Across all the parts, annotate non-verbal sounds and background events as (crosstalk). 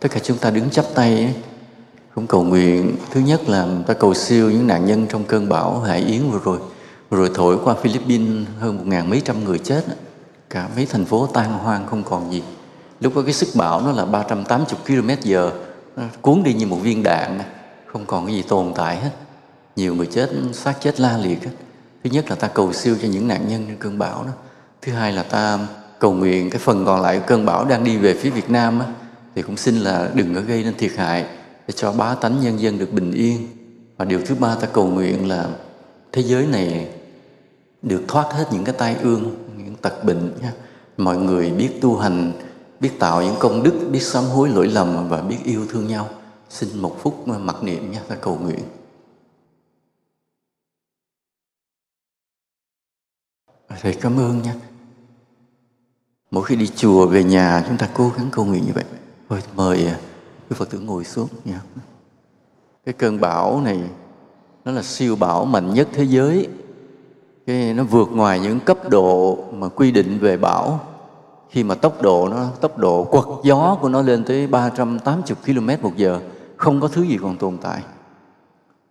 tất cả chúng ta đứng chắp tay ấy, cũng cầu nguyện. Thứ nhất là ta cầu siêu những nạn nhân trong cơn bão hải yến vừa rồi. Vừa rồi thổi qua philippines hơn một ngàn mấy trăm người chết. Cả mấy thành phố tan hoang không còn gì. Lúc có cái sức bão nó là 380 km giờ. Nó cuốn đi như một viên đạn. Không còn cái gì tồn tại hết. Nhiều người chết xác chết la liệt hết. Thứ nhất là ta cầu siêu cho những nạn nhân trong cơn bão đó. Thứ hai là ta cầu nguyện cái phần còn lại cơn bão đang đi về phía Việt Nam á, thì cũng xin là đừng có gây nên thiệt hại để cho bá tánh nhân dân được bình yên. Và điều thứ ba ta cầu nguyện là thế giới này được thoát hết những cái tai ương, những tật bệnh nha mọi người biết tu hành, biết tạo những công đức, biết sám hối lỗi lầm và biết yêu thương nhau. Xin một phút mặc niệm nha ta cầu nguyện. Thầy cảm ơn nha mỗi khi đi chùa về nhà, chúng ta cố gắng cầu nguyện như vậy. Mời, à, mời quý phật tử ngồi xuống nha. Cái cơn bão này nó là siêu bão mạnh nhất thế giới. Cái nó vượt ngoài những cấp độ mà quy định về bão. Khi mà tốc độ nó tốc độ quật gió của nó lên tới 380 km một giờ không có thứ gì còn tồn tại.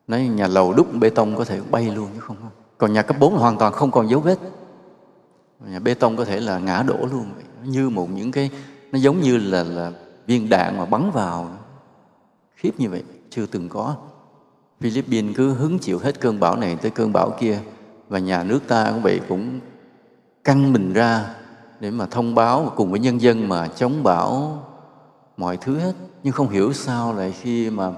Nói nhà lầu đúc bê tông có thể bay luôn chứ không còn nhà cấp 4 hoàn toàn không còn dấu vết. Nhà bê tông có thể là ngã đổ luôn như một những cái nó giống như là là viên đạn mà bắn vào. Khiếp như vậy, chưa từng có. Philippines cứ hứng chịu hết cơn bão này tới cơn bão kia, và nhà nước ta cũng vậy cũng căng mình ra để mà thông báo cùng với nhân dân mà chống bão mọi thứ hết. Nhưng không hiểu sao lại khi mà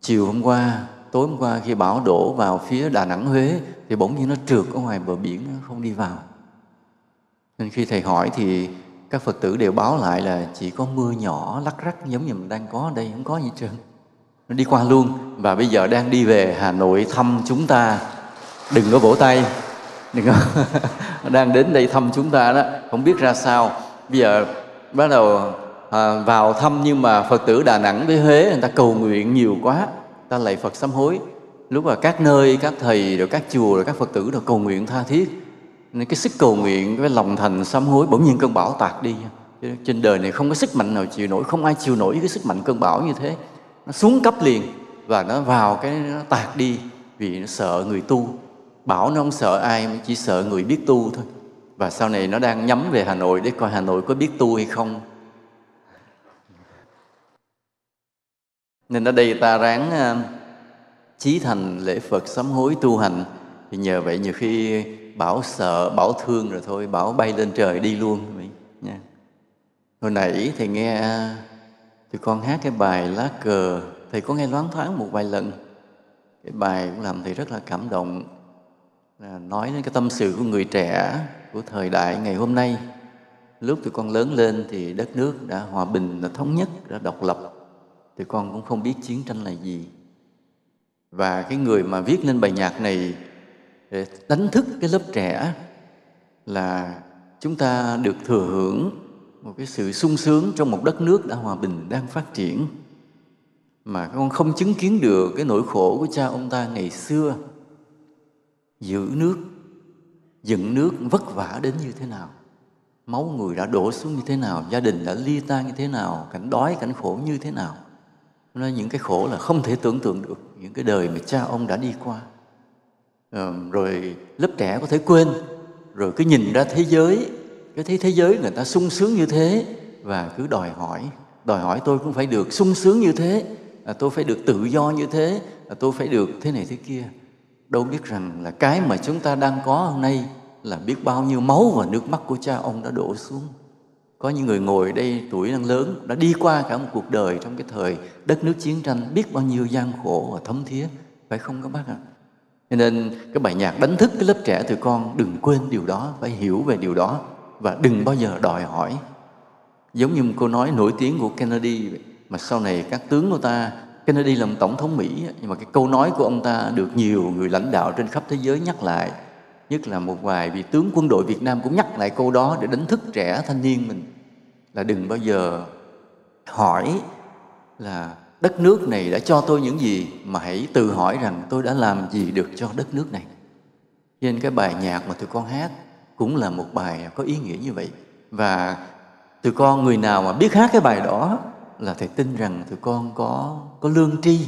chiều hôm qua, tối hôm qua khi bão đổ vào phía Đà Nẵng, Huế, thì bỗng nhiên nó trượt ở ngoài bờ biển không đi vào. Nên khi thầy hỏi thì các Phật tử đều báo lại là chỉ có mưa nhỏ lắc rắc giống như mình đang có ở đây không có gì trơn. Nó đi qua luôn. Và bây giờ đang đi về Hà Nội thăm chúng ta. Đừng có vỗ tay. Đừng có (laughs) đang đến đây thăm chúng ta đó. Không biết ra sao. Bây giờ bắt đầu à, vào thăm nhưng mà Phật tử Đà Nẵng với Huế người ta cầu nguyện nhiều quá. Ta lạy Phật sám hối. Lúc mà các nơi các thầy rồi các chùa rồi các Phật tử rồi cầu nguyện tha thiết nên cái sức cầu nguyện, cái lòng thành sám hối bỗng nhiên cơn bão tạt đi. Trên đời này không có sức mạnh nào chịu nổi, không ai chịu nổi cái sức mạnh cơn bão như thế. Nó xuống cấp liền và nó vào cái nó tạt đi vì nó sợ người tu. Bảo nó không sợ ai, mà chỉ sợ người biết tu thôi. Và sau này nó đang nhắm về Hà Nội để coi Hà Nội có biết tu hay không. Nên ở đây ta ráng à, chí thành lễ Phật sám hối tu hành. Thì nhờ vậy nhiều khi bảo sợ, bảo thương rồi thôi, bảo bay lên trời đi luôn. Nha. Hồi nãy thầy nghe à, thì con hát cái bài lá cờ. Thầy có nghe loáng thoáng một vài lần. Cái bài cũng làm thầy rất là cảm động. Là nói đến cái tâm sự của người trẻ của thời đại ngày hôm nay. Lúc tụi con lớn lên thì đất nước đã hòa bình, đã thống nhất, đã độc lập. Tụi con cũng không biết chiến tranh là gì. Và cái người mà viết lên bài nhạc này để đánh thức cái lớp trẻ là chúng ta được thừa hưởng một cái sự sung sướng trong một đất nước đã hòa bình, đang phát triển. Mà con không chứng kiến được cái nỗi khổ của cha ông ta ngày xưa. Giữ nước, dựng nước vất vả đến như thế nào? Máu người đã đổ xuống như thế nào? Gia đình đã ly tan như thế nào? Cảnh đói, cảnh khổ như thế nào? Nó những cái khổ là không thể tưởng tượng được, những cái đời mà cha ông đã đi qua rồi lớp trẻ có thể quên rồi cứ nhìn ra thế giới cái thấy thế giới người ta sung sướng như thế và cứ đòi hỏi đòi hỏi tôi cũng phải được sung sướng như thế à, tôi phải được tự do như thế à, tôi phải được thế này thế kia đâu biết rằng là cái mà chúng ta đang có hôm nay là biết bao nhiêu máu và nước mắt của cha ông đã đổ xuống có những người ngồi đây tuổi đang lớn đã đi qua cả một cuộc đời trong cái thời đất nước chiến tranh biết bao nhiêu gian khổ và thấm thía phải không các bác ạ à? Cho nên cái bài nhạc đánh thức cái lớp trẻ tụi con, đừng quên điều đó, phải hiểu về điều đó và đừng bao giờ đòi hỏi. Giống như một câu nói nổi tiếng của Kennedy mà sau này các tướng của ta, Kennedy làm tổng thống Mỹ nhưng mà cái câu nói của ông ta được nhiều người lãnh đạo trên khắp thế giới nhắc lại, nhất là một vài vị tướng quân đội Việt Nam cũng nhắc lại câu đó để đánh thức trẻ thanh niên mình, là đừng bao giờ hỏi là đất nước này đã cho tôi những gì mà hãy tự hỏi rằng tôi đã làm gì được cho đất nước này. Nên cái bài nhạc mà tụi con hát cũng là một bài có ý nghĩa như vậy. Và tụi con người nào mà biết hát cái bài đó là thầy tin rằng tụi con có có lương tri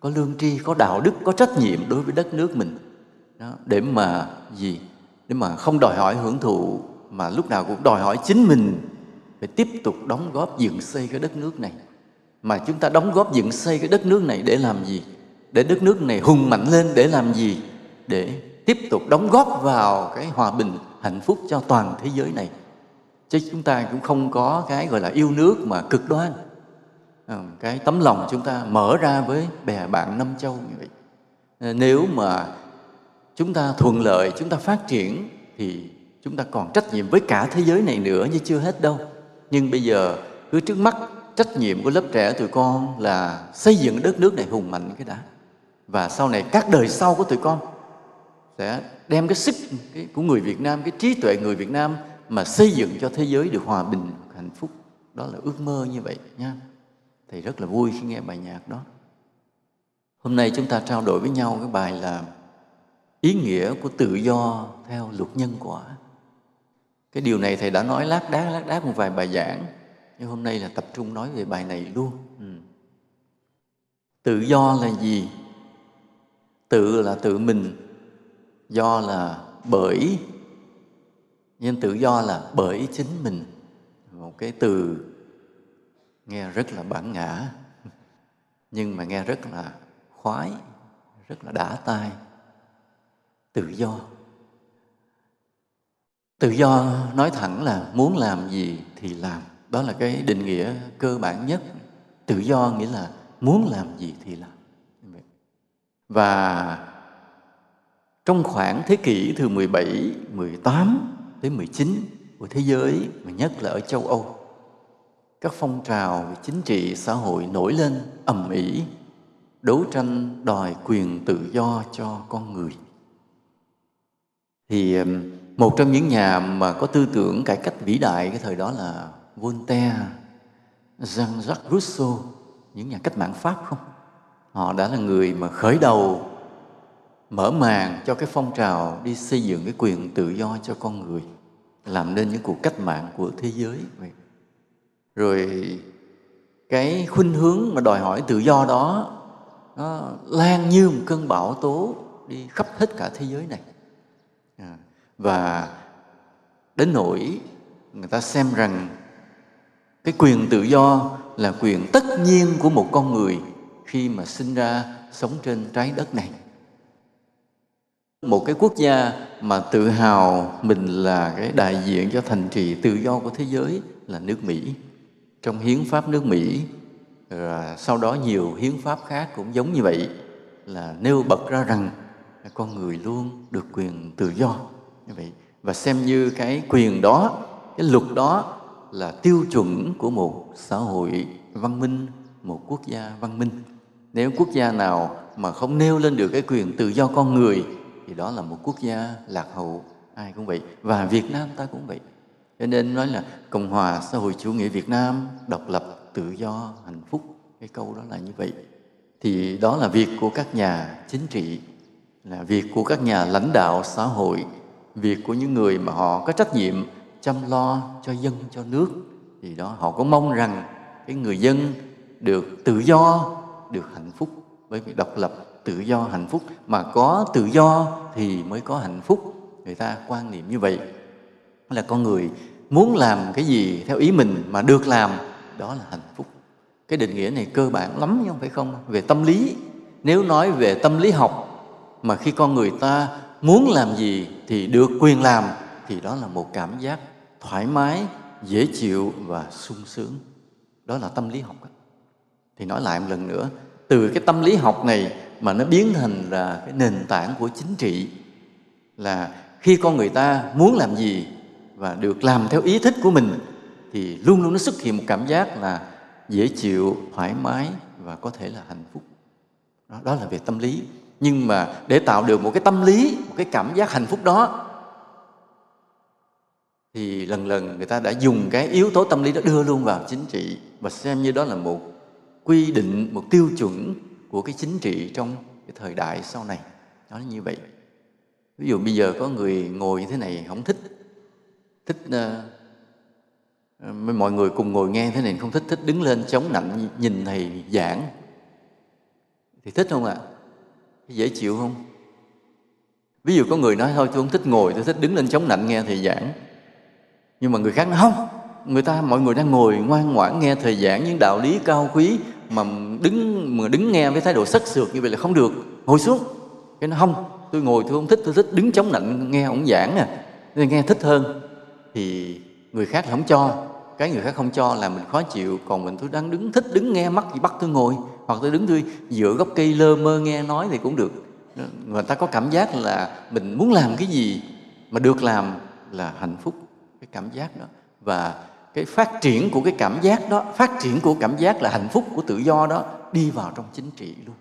có lương tri có đạo đức có trách nhiệm đối với đất nước mình. Đó, để mà gì? Để mà không đòi hỏi hưởng thụ mà lúc nào cũng đòi hỏi chính mình phải tiếp tục đóng góp dựng xây cái đất nước này mà chúng ta đóng góp dựng xây cái đất nước này để làm gì? Để đất nước này hùng mạnh lên để làm gì? Để tiếp tục đóng góp vào cái hòa bình, hạnh phúc cho toàn thế giới này. Chứ chúng ta cũng không có cái gọi là yêu nước mà cực đoan. Ờ, cái tấm lòng chúng ta mở ra với bè bạn năm châu như vậy. Ờ, nếu mà chúng ta thuận lợi, chúng ta phát triển thì chúng ta còn trách nhiệm với cả thế giới này nữa như chưa hết đâu. Nhưng bây giờ cứ trước mắt trách nhiệm của lớp trẻ tụi con là xây dựng đất nước này hùng mạnh cái đã và sau này các đời sau của tụi con sẽ đem cái sức cái, của người Việt Nam, cái trí tuệ người Việt Nam mà xây dựng cho thế giới được hòa bình, hạnh phúc. Đó là ước mơ như vậy nha. Thầy rất là vui khi nghe bài nhạc đó. Hôm nay chúng ta trao đổi với nhau cái bài là ý nghĩa của tự do theo luật nhân quả. Cái điều này thầy đã nói lát đác lát đác một vài bài giảng, nhưng hôm nay là tập trung nói về bài này luôn. Ừ. Tự do là gì? Tự là tự mình, do là bởi. Nhưng tự do là bởi chính mình. Một cái từ nghe rất là bản ngã. (laughs) Nhưng mà nghe rất là khoái rất là đã tai. Tự do. Tự do nói thẳng là muốn làm gì thì làm đó là cái định nghĩa cơ bản nhất. Tự do nghĩa là muốn làm gì thì làm. Và trong khoảng thế kỷ từ 17, 18 tới 19 của thế giới mà nhất là ở châu Âu các phong trào về chính trị xã hội nổi lên ầm ĩ đấu tranh đòi quyền tự do cho con người. Thì một trong những nhà mà có tư tưởng cải cách vĩ đại cái thời đó là Voltaire, Jean-Jacques Rousseau, những nhà cách mạng Pháp không? Họ đã là người mà khởi đầu mở màn cho cái phong trào đi xây dựng cái quyền tự do cho con người làm nên những cuộc cách mạng của thế giới rồi cái khuynh hướng mà đòi hỏi tự do đó nó lan như một cơn bão tố đi khắp hết cả thế giới này à, và đến nỗi người ta xem rằng cái quyền tự do là quyền tất nhiên của một con người khi mà sinh ra sống trên trái đất này một cái quốc gia mà tự hào mình là cái đại diện cho thành trì tự do của thế giới là nước Mỹ. Trong hiến pháp nước Mỹ, và sau đó nhiều hiến pháp khác cũng giống như vậy là nêu bật ra rằng con người luôn được quyền tự do như vậy và xem như cái quyền đó, cái luật đó là tiêu chuẩn của một xã hội văn minh, một quốc gia văn minh. Nếu quốc gia nào mà không nêu lên được cái quyền tự do con người thì đó là một quốc gia lạc hậu. Ai cũng vậy và Việt Nam ta cũng vậy. Cho nên nói là Cộng hòa xã hội chủ nghĩa Việt Nam độc lập tự do hạnh phúc cái câu đó là như vậy. Thì đó là việc của các nhà chính trị là việc của các nhà lãnh đạo xã hội việc của những người mà họ có trách nhiệm chăm lo cho dân, cho nước. Thì đó, họ có mong rằng cái người dân được tự do, được hạnh phúc. Với việc độc lập, tự do, hạnh phúc. Mà có tự do thì mới có hạnh phúc. Người ta quan niệm như vậy. Là con người muốn làm cái gì theo ý mình mà được làm, đó là hạnh phúc. Cái định nghĩa này cơ bản lắm chứ không phải không. Về tâm lý. Nếu nói về tâm lý học, mà khi con người ta muốn làm gì thì được quyền làm, thì đó là một cảm giác thoải mái dễ chịu và sung sướng. Đó là tâm lý học thì nói lại một lần nữa từ cái tâm lý học này mà nó biến thành là cái nền tảng của chính trị là khi con người ta muốn làm gì và được làm theo ý thích của mình thì luôn luôn nó xuất hiện một cảm giác là dễ chịu thoải mái và có thể là hạnh phúc. Đó, đó là về tâm lý. Nhưng mà để tạo được một cái tâm lý một cái cảm giác hạnh phúc đó thì lần lần người ta đã dùng cái yếu tố tâm lý đó đưa luôn vào chính trị và xem như đó là một quy định một tiêu chuẩn của cái chính trị trong cái thời đại sau này. Nó như vậy. Ví dụ bây giờ có người ngồi như thế này không thích thích uh, mọi người cùng ngồi nghe thế này không thích thích đứng lên chống nạnh nhìn thầy giảng thì thích không ạ? Dễ chịu không? Ví dụ có người nói thôi tôi không thích ngồi tôi thích đứng lên chống nạnh nghe thầy giảng nhưng mà người khác nói, không, người ta, mọi người đang ngồi ngoan ngoãn nghe thầy giảng những đạo lý cao quý mà đứng mà đứng nghe với thái độ sắc sược như vậy là không được. Ngồi xuống. Cái nó, không, tôi ngồi, tôi không thích, tôi thích đứng chống nạnh, nghe ông giảng nè nên nghe thích hơn. Thì người khác không cho, cái người khác không cho là mình khó chịu, còn mình tôi đang đứng thích đứng nghe mắt gì bắt tôi ngồi, hoặc tôi đứng tôi dựa gốc cây lơ mơ nghe nói thì cũng được. Người ta có cảm giác là mình muốn làm cái gì mà được làm là hạnh phúc cái cảm giác đó. Và cái phát triển của cái cảm giác đó, phát triển của cảm giác là hạnh phúc, của tự do đó, đi vào trong chính trị luôn.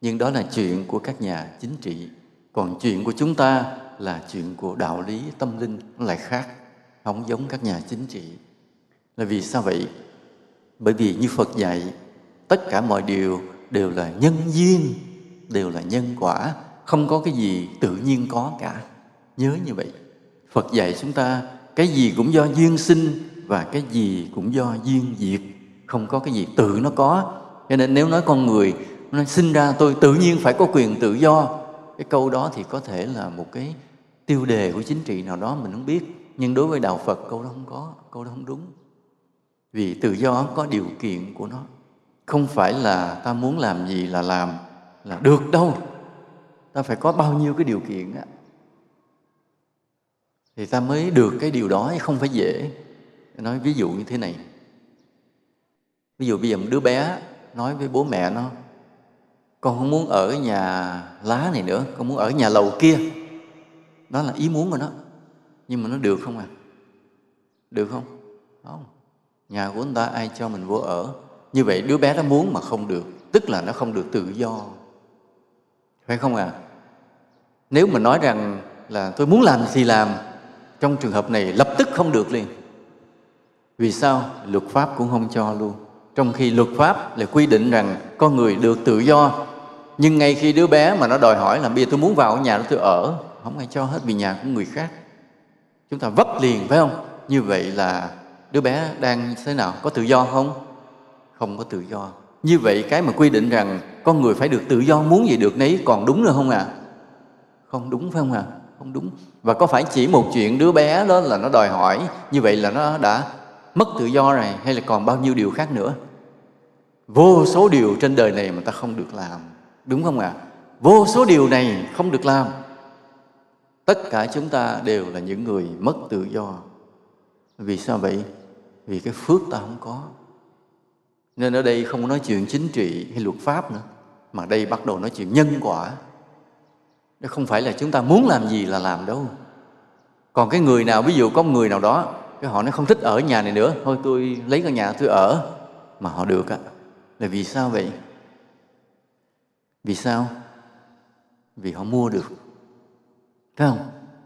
Nhưng đó là chuyện của các nhà chính trị. Còn chuyện của chúng ta là chuyện của đạo lý, tâm linh, nó lại khác, không giống các nhà chính trị. Là vì sao vậy? Bởi vì như phật dạy, tất cả mọi điều đều là nhân duyên, đều là nhân quả, không có cái gì tự nhiên có cả. Nhớ như vậy. Phật dạy chúng ta cái gì cũng do duyên sinh và cái gì cũng do duyên diệt. Không có cái gì tự nó có. Cho nên nếu nói con người, nó sinh ra tôi tự nhiên phải có quyền tự do. Cái câu đó thì có thể là một cái tiêu đề của chính trị nào đó mình không biết. Nhưng đối với đạo phật, câu đó không có, câu đó không đúng. Vì tự do có điều kiện của nó. Không phải là ta muốn làm gì là làm là được đâu. Ta phải có bao nhiêu cái điều kiện á thì ta mới được cái điều đó không phải dễ. Nói ví dụ như thế này. Ví dụ bây giờ một đứa bé nói với bố mẹ nó, con không muốn ở nhà lá này nữa, con muốn ở nhà lầu kia. Đó là ý muốn của nó. Nhưng mà nó được không à? Được không? Không. Nhà của người ta ai cho mình vô ở? Như vậy đứa bé nó muốn mà không được. Tức là nó không được tự do. Phải không à? Nếu mà nói rằng là tôi muốn làm thì làm trong trường hợp này lập tức không được liền. Vì sao? Luật pháp cũng không cho luôn. Trong khi luật pháp là quy định rằng con người được tự do, nhưng ngay khi đứa bé mà nó đòi hỏi là bây giờ tôi muốn vào nhà đó tôi ở không ai cho hết vì nhà của người khác. Chúng ta vấp liền, phải không? Như vậy là đứa bé đang thế nào? Có tự do không? Không có tự do. Như vậy cái mà quy định rằng con người phải được tự do, muốn gì được nấy còn đúng nữa không à? Không đúng, phải không à? Không đúng. Và có phải chỉ một chuyện đứa bé đó là nó đòi hỏi như vậy là nó đã mất tự do này hay là còn bao nhiêu điều khác nữa? Vô số điều trên đời này mà ta không được làm, đúng không ạ? À? vô số điều này không được làm. Tất cả chúng ta đều là những người mất tự do. Vì sao vậy? Vì cái phước ta không có. Nên ở đây không nói chuyện chính trị hay luật pháp nữa, mà đây bắt đầu nói chuyện nhân quả nó không phải là chúng ta muốn làm gì là làm đâu. Còn cái người nào, ví dụ có người nào đó, cái họ nó không thích ở nhà này nữa, thôi tôi lấy căn nhà tôi ở. Mà họ được á. Là vì sao vậy? Vì sao? Vì họ mua được. Thấy không?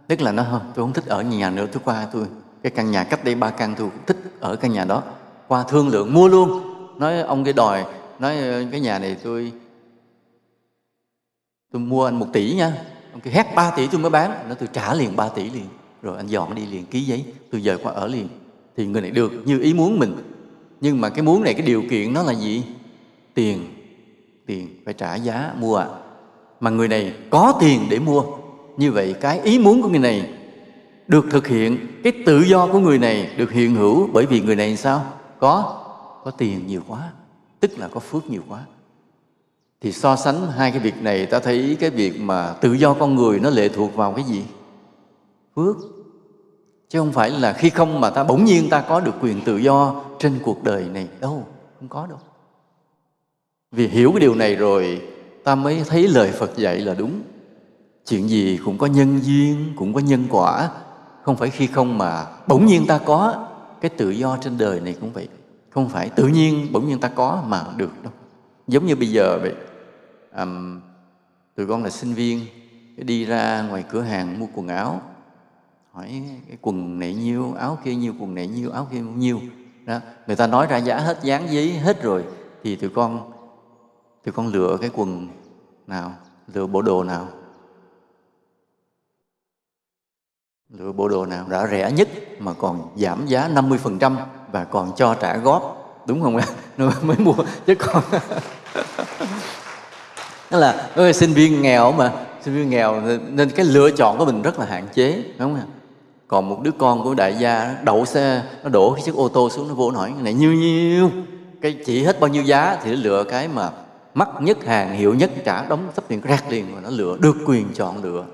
Tức là nó, thôi, tôi không thích ở nhà nữa, tôi qua tôi. Cái căn nhà cách đây ba căn tôi thích ở căn nhà đó. Qua thương lượng, mua luôn. Nói ông cái đòi, nói, cái nhà này tôi tôi mua anh một tỷ nha. Ông kêu hét ba tỷ tôi mới bán. Nó tôi trả liền ba tỷ liền. Rồi anh dọn đi liền ký giấy. Tôi dời qua ở liền. Thì người này được như ý muốn mình. Nhưng mà cái muốn này, cái điều kiện nó là gì? Tiền. Tiền phải trả giá mua. À. mà người này có tiền để mua. Như vậy cái ý muốn của người này được thực hiện, cái tự do của người này được hiện hữu bởi vì người này sao? Có có tiền nhiều quá. Tức là có phước nhiều quá thì so sánh hai cái việc này, ta thấy cái việc mà tự do con người nó lệ thuộc vào cái gì? Phước. Chứ không phải là khi không mà ta bỗng nhiên ta có được quyền tự do trên cuộc đời này. Đâu, không có đâu. Vì hiểu cái điều này rồi, ta mới thấy lời phật dạy là đúng. Chuyện gì cũng có nhân duyên, cũng có nhân quả. Không phải khi không mà bỗng nhiên ta có cái tự do trên đời này cũng vậy. Không phải tự nhiên bỗng nhiên ta có mà được đâu. Giống như bây giờ vậy um, tụi con là sinh viên đi ra ngoài cửa hàng mua quần áo. Hỏi cái quần này nhiêu áo kia nhiêu quần này nhiêu áo kia nhiêu. Đó người ta nói ra giá hết dán giấy hết rồi thì tụi con tụi con lựa cái quần nào lựa bộ đồ nào? Lựa bộ đồ nào đã rẻ nhất mà còn giảm giá 50% và còn cho trả góp đúng không ạ? (laughs) Mới mua chứ còn (laughs) nó là ơi, sinh viên nghèo mà sinh viên nghèo nên cái lựa chọn của mình rất là hạn chế đúng không ạ? Còn một đứa con của đại gia đậu xe nó đổ cái chiếc ô tô xuống nó vô nói cái này nhiêu nhiêu cái chỉ hết bao nhiêu giá thì nó lựa cái mà mắc nhất hàng hiệu nhất trả đóng sắp tiền rác liền mà nó lựa được quyền chọn lựa.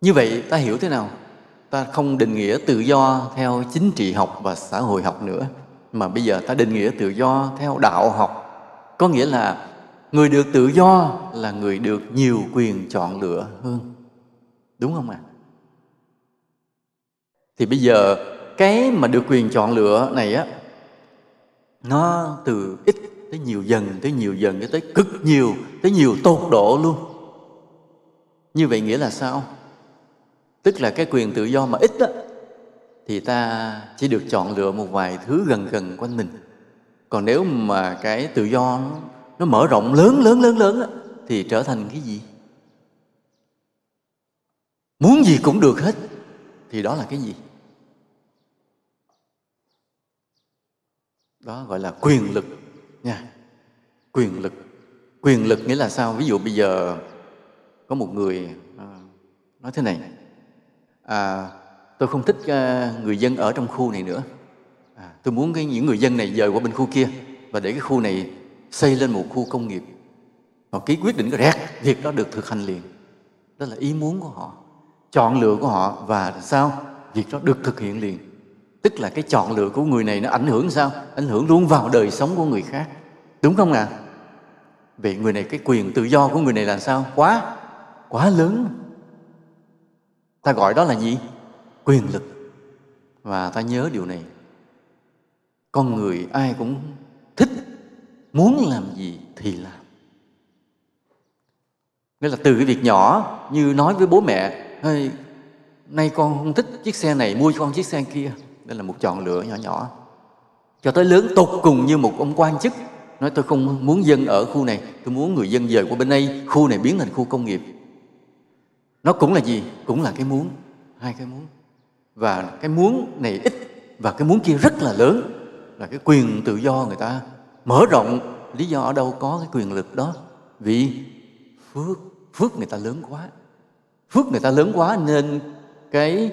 Như vậy ta hiểu thế nào? Ta không định nghĩa tự do theo chính trị học và xã hội học nữa mà bây giờ ta định nghĩa tự do theo đạo học. Có nghĩa là người được tự do là người được nhiều quyền chọn lựa hơn. Đúng không ạ? À? thì bây giờ, cái mà được quyền chọn lựa này á, nó từ ít tới nhiều dần, tới nhiều dần tới cực nhiều, tới nhiều tột độ luôn. Như vậy nghĩa là sao? Tức là cái quyền tự do mà ít á, thì ta chỉ được chọn lựa một vài thứ gần gần quanh mình. Còn nếu mà cái tự do nó, mở rộng lớn lớn lớn lớn á, thì trở thành cái gì? Muốn gì cũng được hết thì đó là cái gì? Đó gọi là quyền lực nha. Quyền lực. Quyền lực nghĩa là sao? Ví dụ bây giờ có một người à, nói thế này. À, tôi không thích à, người dân ở trong khu này nữa. À, tôi muốn cái những người dân này dời qua bên khu kia và để cái khu này xây lên một khu công nghiệp. Họ ký quyết định cái việc đó được thực hành liền. Đó là ý muốn của họ, chọn lựa của họ và sao? Việc đó được thực hiện liền. Tức là cái chọn lựa của người này nó ảnh hưởng sao? Ảnh hưởng luôn vào đời sống của người khác. Đúng không ạ? À? vậy người này, cái quyền tự do của người này là sao? Quá quá lớn. Ta gọi đó là gì? Quyền lực. Và ta nhớ điều này. Con người ai cũng muốn làm gì thì làm. Nghĩa là từ cái việc nhỏ như nói với bố mẹ hey, nay con không thích chiếc xe này mua cho con chiếc xe kia. Đây là một chọn lựa nhỏ nhỏ. Cho tới lớn tột cùng như một ông quan chức nói tôi không muốn dân ở khu này tôi muốn người dân dời qua bên đây khu này biến thành khu công nghiệp. Nó cũng là gì? Cũng là cái muốn hai cái muốn. Và cái muốn này ít và cái muốn kia rất là lớn là cái quyền tự do người ta mở rộng, lý do ở đâu có cái quyền lực đó? Vì phước phước người ta lớn quá. Phước người ta lớn quá nên cái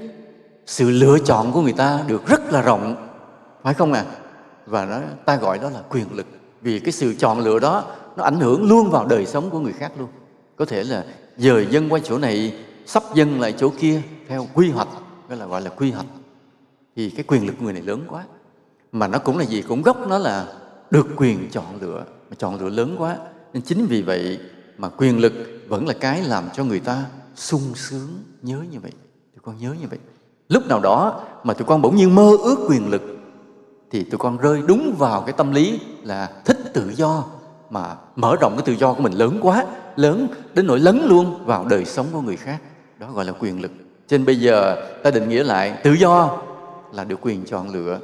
sự lựa chọn của người ta được rất là rộng. Phải không ạ? À? và nó, ta gọi đó là quyền lực. Vì cái sự chọn lựa đó, nó ảnh hưởng luôn vào đời sống của người khác luôn. Có thể là dời dân qua chỗ này, sắp dân lại chỗ kia, theo quy hoạch gọi là gọi là quy hoạch. Thì cái quyền lực của người này lớn quá. Mà nó cũng là gì? Cũng gốc nó là được quyền chọn lựa. Mà chọn lựa lớn quá, nên chính vì vậy mà quyền lực vẫn là cái làm cho người ta sung sướng nhớ như vậy. Tụi con nhớ như vậy. Lúc nào đó mà tụi con bỗng nhiên mơ ước quyền lực, thì tụi con rơi đúng vào cái tâm lý là thích tự do. Mà mở rộng cái tự do của mình lớn quá, lớn đến nỗi lấn luôn vào đời sống của người khác. Đó gọi là quyền lực. Cho nên bây giờ ta định nghĩa lại tự do là được quyền chọn lựa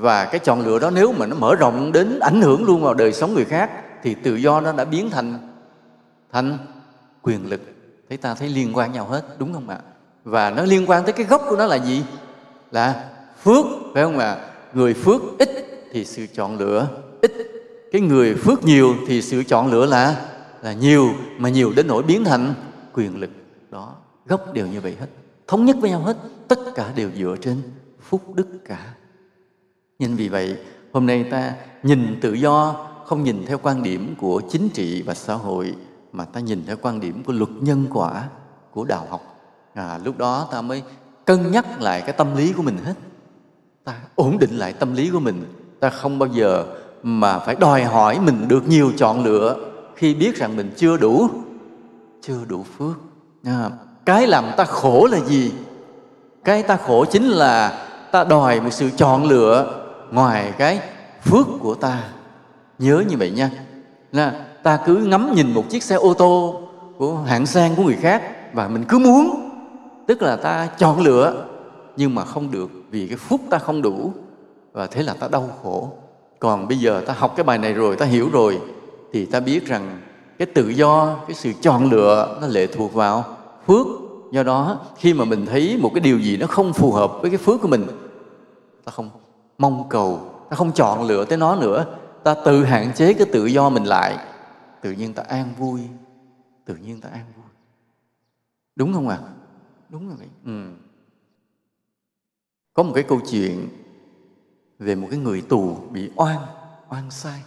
và cái chọn lựa đó nếu mà nó mở rộng đến ảnh hưởng luôn vào đời sống người khác, thì tự do nó đã biến thành thành quyền lực. Thấy ta thấy liên quan nhau hết, đúng không ạ? Và nó liên quan tới cái gốc của nó là gì? Là phước, phải không ạ? Người phước ít thì sự chọn lựa ít. Cái người phước nhiều thì sự chọn lựa là là nhiều, mà nhiều đến nỗi biến thành quyền lực. Đó, gốc đều như vậy hết. Thống nhất với nhau hết, tất cả đều dựa trên phúc đức cả nên vì vậy hôm nay ta nhìn tự do không nhìn theo quan điểm của chính trị và xã hội mà ta nhìn theo quan điểm của luật nhân quả của đạo học. À, lúc đó ta mới cân nhắc lại cái tâm lý của mình hết. Ta ổn định lại tâm lý của mình. Ta không bao giờ mà phải đòi hỏi mình được nhiều chọn lựa khi biết rằng mình chưa đủ chưa đủ phước. À, cái làm ta khổ là gì? Cái ta khổ chính là ta đòi một sự chọn lựa ngoài cái phước của ta, nhớ như vậy nha. Là ta cứ ngắm nhìn một chiếc xe ô tô của hạng sang của người khác và mình cứ muốn. Tức là ta chọn lựa, nhưng mà không được vì cái phúc ta không đủ. Và thế là ta đau khổ. Còn bây giờ ta học cái bài này rồi, ta hiểu rồi, thì ta biết rằng cái tự do, cái sự chọn lựa nó lệ thuộc vào phước. Do đó, khi mà mình thấy một cái điều gì nó không phù hợp với cái phước của mình, ta không mong cầu. Ta không chọn lựa tới nó nữa. Ta tự hạn chế cái tự do mình lại. Tự nhiên ta an vui. Tự nhiên ta an vui. Đúng không ạ? À? đúng rồi ừ. có một cái câu chuyện về một cái người tù bị oan oan sai.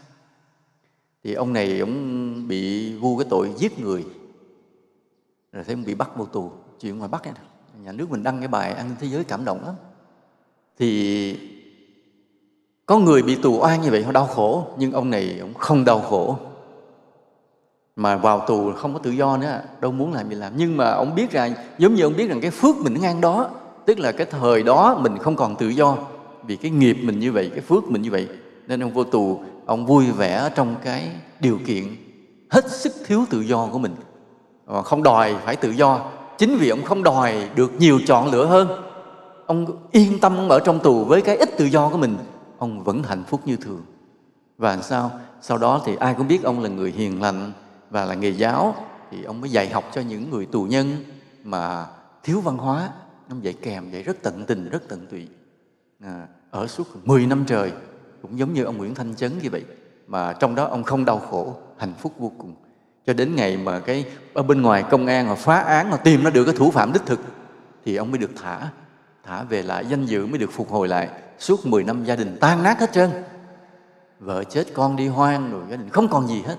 Thì ông này ông bị vu cái tội giết người. Rồi thấy ông bị bắt vô tù. Chuyện ngoài bắc này nhà nước mình đăng cái bài an ninh thế giới cảm động lắm. Thì có người bị tù oan như vậy họ đau khổ, nhưng ông này ông không đau khổ. Mà vào tù không có tự do nữa, đâu muốn làm gì làm. Nhưng mà ông biết rằng, giống như ông biết rằng cái phước mình ngang đó, tức là cái thời đó mình không còn tự do vì cái nghiệp mình như vậy, cái phước mình như vậy. Nên ông vô tù, ông vui vẻ trong cái điều kiện hết sức thiếu tự do của mình. Ờ, không đòi phải tự do. Chính vì ông không đòi được nhiều chọn lựa hơn, ông yên tâm ông ở trong tù với cái ít tự do của mình ông vẫn hạnh phúc như thường. Và sao? Sau đó thì ai cũng biết ông là người hiền lành và là nghề giáo thì ông mới dạy học cho những người tù nhân mà thiếu văn hóa. Ông dạy kèm dạy rất tận tình rất tận tụy. À, ở suốt 10 năm trời cũng giống như ông Nguyễn Thanh Chấn như vậy mà trong đó ông không đau khổ hạnh phúc vô cùng. Cho đến ngày mà cái ở bên ngoài công an mà phá án mà tìm nó được cái thủ phạm đích thực thì ông mới được thả thả về lại danh dự mới được phục hồi lại suốt 10 năm gia đình tan nát hết trơn. Vợ chết con đi hoang rồi gia đình không còn gì hết.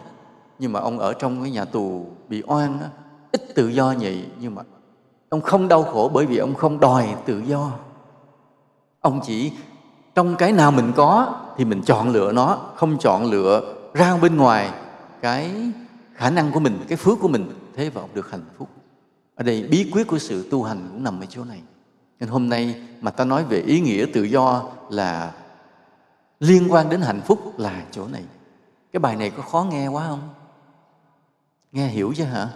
Nhưng mà ông ở trong cái nhà tù bị oan đó, ít tự do vậy nhưng mà ông không đau khổ bởi vì ông không đòi tự do. Ông chỉ trong cái nào mình có thì mình chọn lựa nó không chọn lựa ra bên ngoài cái khả năng của mình cái phước của mình. Thế và ông được hạnh phúc. Ở đây bí quyết của sự tu hành cũng nằm ở chỗ này nên hôm nay mà ta nói về ý nghĩa tự do là liên quan đến hạnh phúc là chỗ này. Cái bài này có khó nghe quá không? Nghe hiểu chứ hả?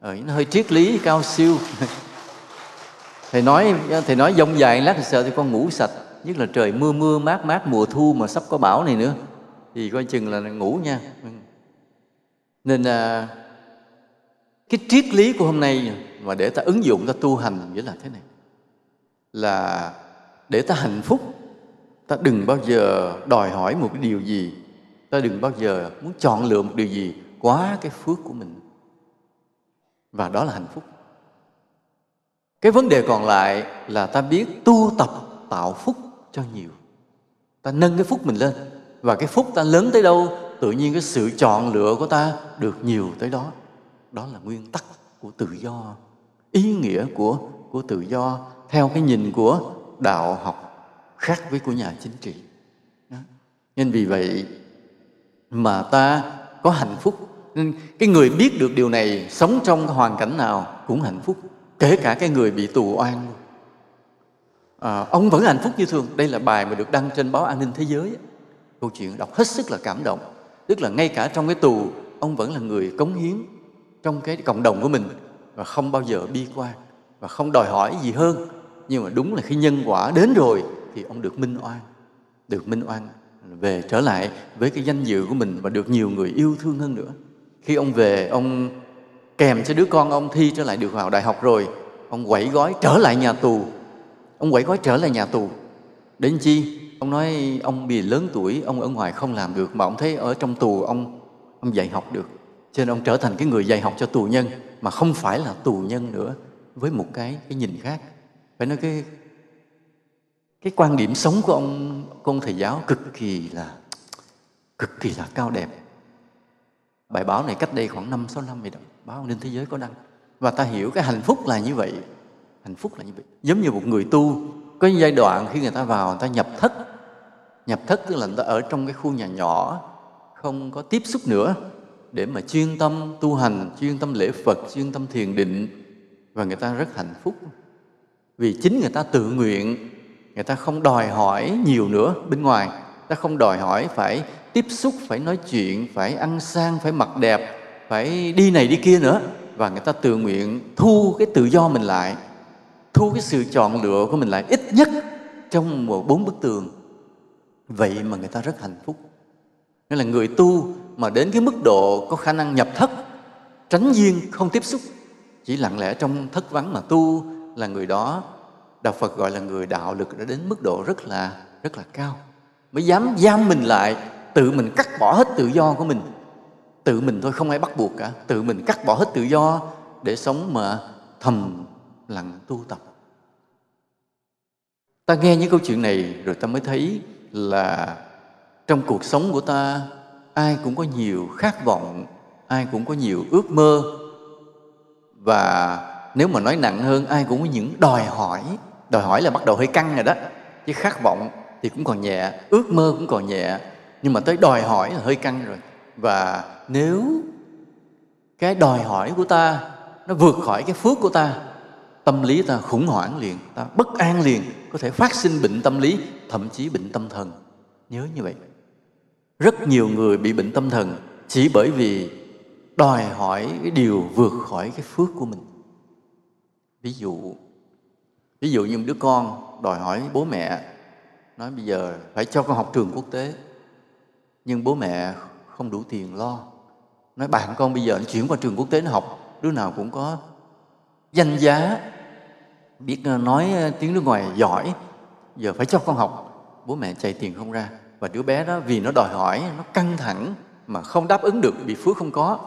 Ờ, nó hơi triết lý cao siêu. (laughs) Thầy nói thầy nói dông dài lát thì sợ thì con ngủ sạch. Nhất là trời mưa mưa mát mát mùa thu mà sắp có bão này nữa. Thì coi chừng là ngủ nha. Nên à, cái triết lý của hôm nay mà để ta ứng dụng ta tu hành nghĩa là thế này là để ta hạnh phúc, ta đừng bao giờ đòi hỏi một cái điều gì. Ta đừng bao giờ muốn chọn lựa một điều gì quá cái phước của mình. Và đó là hạnh phúc. Cái vấn đề còn lại là ta biết tu tập tạo phúc cho nhiều. Ta nâng cái phúc mình lên. Và cái phúc ta lớn tới đâu, tự nhiên cái sự chọn lựa của ta được nhiều tới đó. Đó là nguyên tắc của tự do, ý nghĩa của của tự do theo cái nhìn của đạo học khác với của nhà chính trị. Đó. nên vì vậy mà ta có hạnh phúc. Nên cái người biết được điều này sống trong hoàn cảnh nào cũng hạnh phúc kể cả cái người bị tù oan luôn. À, ông vẫn hạnh phúc như thường. Đây là bài mà được đăng trên báo an ninh thế giới. Câu chuyện đọc hết sức là cảm động. Tức là ngay cả trong cái tù ông vẫn là người cống hiến trong cái cộng đồng của mình và không bao giờ bi quan và không đòi hỏi gì hơn nhưng mà đúng là khi nhân quả đến rồi thì ông được minh oan, được minh oan, về trở lại với cái danh dự của mình và được nhiều người yêu thương hơn nữa. Khi ông về, ông kèm cho đứa con ông thi trở lại được vào đại học rồi, ông quẩy gói trở lại nhà tù. Ông quẩy gói trở lại nhà tù. Đến chi? Ông nói ông bị lớn tuổi, ông ở ngoài không làm được mà ông thấy ở trong tù ông ông dạy học được. Cho nên ông trở thành cái người dạy học cho tù nhân mà không phải là tù nhân nữa, với một cái cái nhìn khác phải nói cái cái quan điểm sống của ông của ông thầy giáo cực kỳ là, cực kỳ là cao đẹp. Bài báo này cách đây khoảng năm, sáu năm vậy đó, báo nên thế giới có đăng. Và ta hiểu cái hạnh phúc là như vậy. Hạnh phúc là như vậy. Giống như một người tu, có giai đoạn khi người ta vào, người ta nhập thất. Nhập thất tức là người ta ở trong cái khu nhà nhỏ, không có tiếp xúc nữa, để mà chuyên tâm tu hành, chuyên tâm lễ phật, chuyên tâm thiền định. Và người ta rất hạnh phúc vì chính người ta tự nguyện, người ta không đòi hỏi nhiều nữa bên ngoài. Ta không đòi hỏi phải tiếp xúc, phải nói chuyện, phải ăn sang, phải mặc đẹp, phải đi này đi kia nữa. Và người ta tự nguyện thu cái tự do mình lại, thu cái sự chọn lựa của mình lại ít nhất trong một bốn bức tường. Vậy mà người ta rất hạnh phúc. Nên là người tu mà đến cái mức độ có khả năng nhập thất, tránh duyên, không tiếp xúc, chỉ lặng lẽ trong thất vắng mà tu là người đó. Đạo phật gọi là người đạo lực đã đến mức độ rất là rất là cao. Mới dám giam mình lại, tự mình cắt bỏ hết tự do của mình. Tự mình thôi, không ai bắt buộc cả. Tự mình cắt bỏ hết tự do để sống mà thầm lặng tu tập. Ta nghe những câu chuyện này rồi ta mới thấy là trong cuộc sống của ta, ai cũng có nhiều khát vọng, ai cũng có nhiều ước mơ. Và nếu mà nói nặng hơn, ai cũng có những đòi hỏi. Đòi hỏi là bắt đầu hơi căng rồi đó. Chứ khát vọng thì cũng còn nhẹ, ước mơ cũng còn nhẹ. Nhưng mà tới đòi hỏi là hơi căng rồi. Và nếu cái đòi hỏi của ta nó vượt khỏi cái phước của ta, tâm lý ta khủng hoảng liền, ta bất an liền, có thể phát sinh bệnh tâm lý, thậm chí bệnh tâm thần. Nhớ như vậy. Rất nhiều người bị bệnh tâm thần chỉ bởi vì đòi hỏi cái điều vượt khỏi cái phước của mình ví dụ ví dụ như một đứa con đòi hỏi bố mẹ, nói bây giờ phải cho con học trường quốc tế, nhưng bố mẹ không đủ tiền lo. Nói bạn con bây giờ chuyển qua trường quốc tế nó học, đứa nào cũng có danh giá, biết ờ, nói ờ, tiếng nước ngoài giỏi, giờ phải cho con học, bố mẹ chạy tiền không ra. Và đứa bé đó vì nó đòi hỏi, nó căng thẳng mà không đáp ứng được bị phước không có,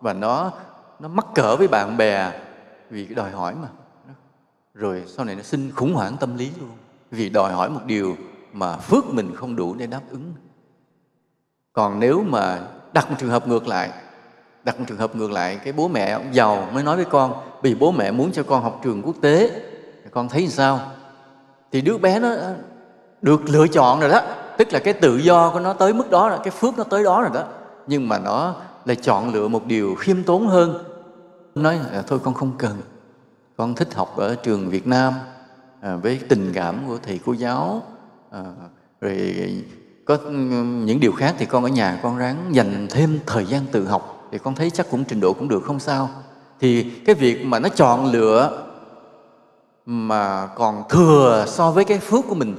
và nó nó mắc cỡ với bạn bè vì cái đòi hỏi mà rồi sau này nó sinh khủng hoảng tâm lý luôn. Vì đòi hỏi một điều mà phước mình không đủ để đáp ứng. Còn nếu mà đặt một trường hợp ngược lại, đặt một trường hợp ngược lại, cái bố mẹ ông giàu mới nói với con, vì bố mẹ muốn cho con học trường quốc tế con thấy sao? Thì đứa bé nó được lựa chọn rồi đó. Tức là cái tự do của nó tới mức đó rồi cái phước nó tới đó rồi đó. Nhưng mà nó lại chọn lựa một điều khiêm tốn hơn. Nói thôi con không cần con thích học ở trường Việt Nam à, với tình cảm của thầy cô giáo à, rồi có những điều khác thì con ở nhà con ráng dành thêm thời gian tự học thì con thấy chắc cũng trình độ cũng được không sao. Thì cái việc mà nó chọn lựa mà còn thừa so với cái phước của mình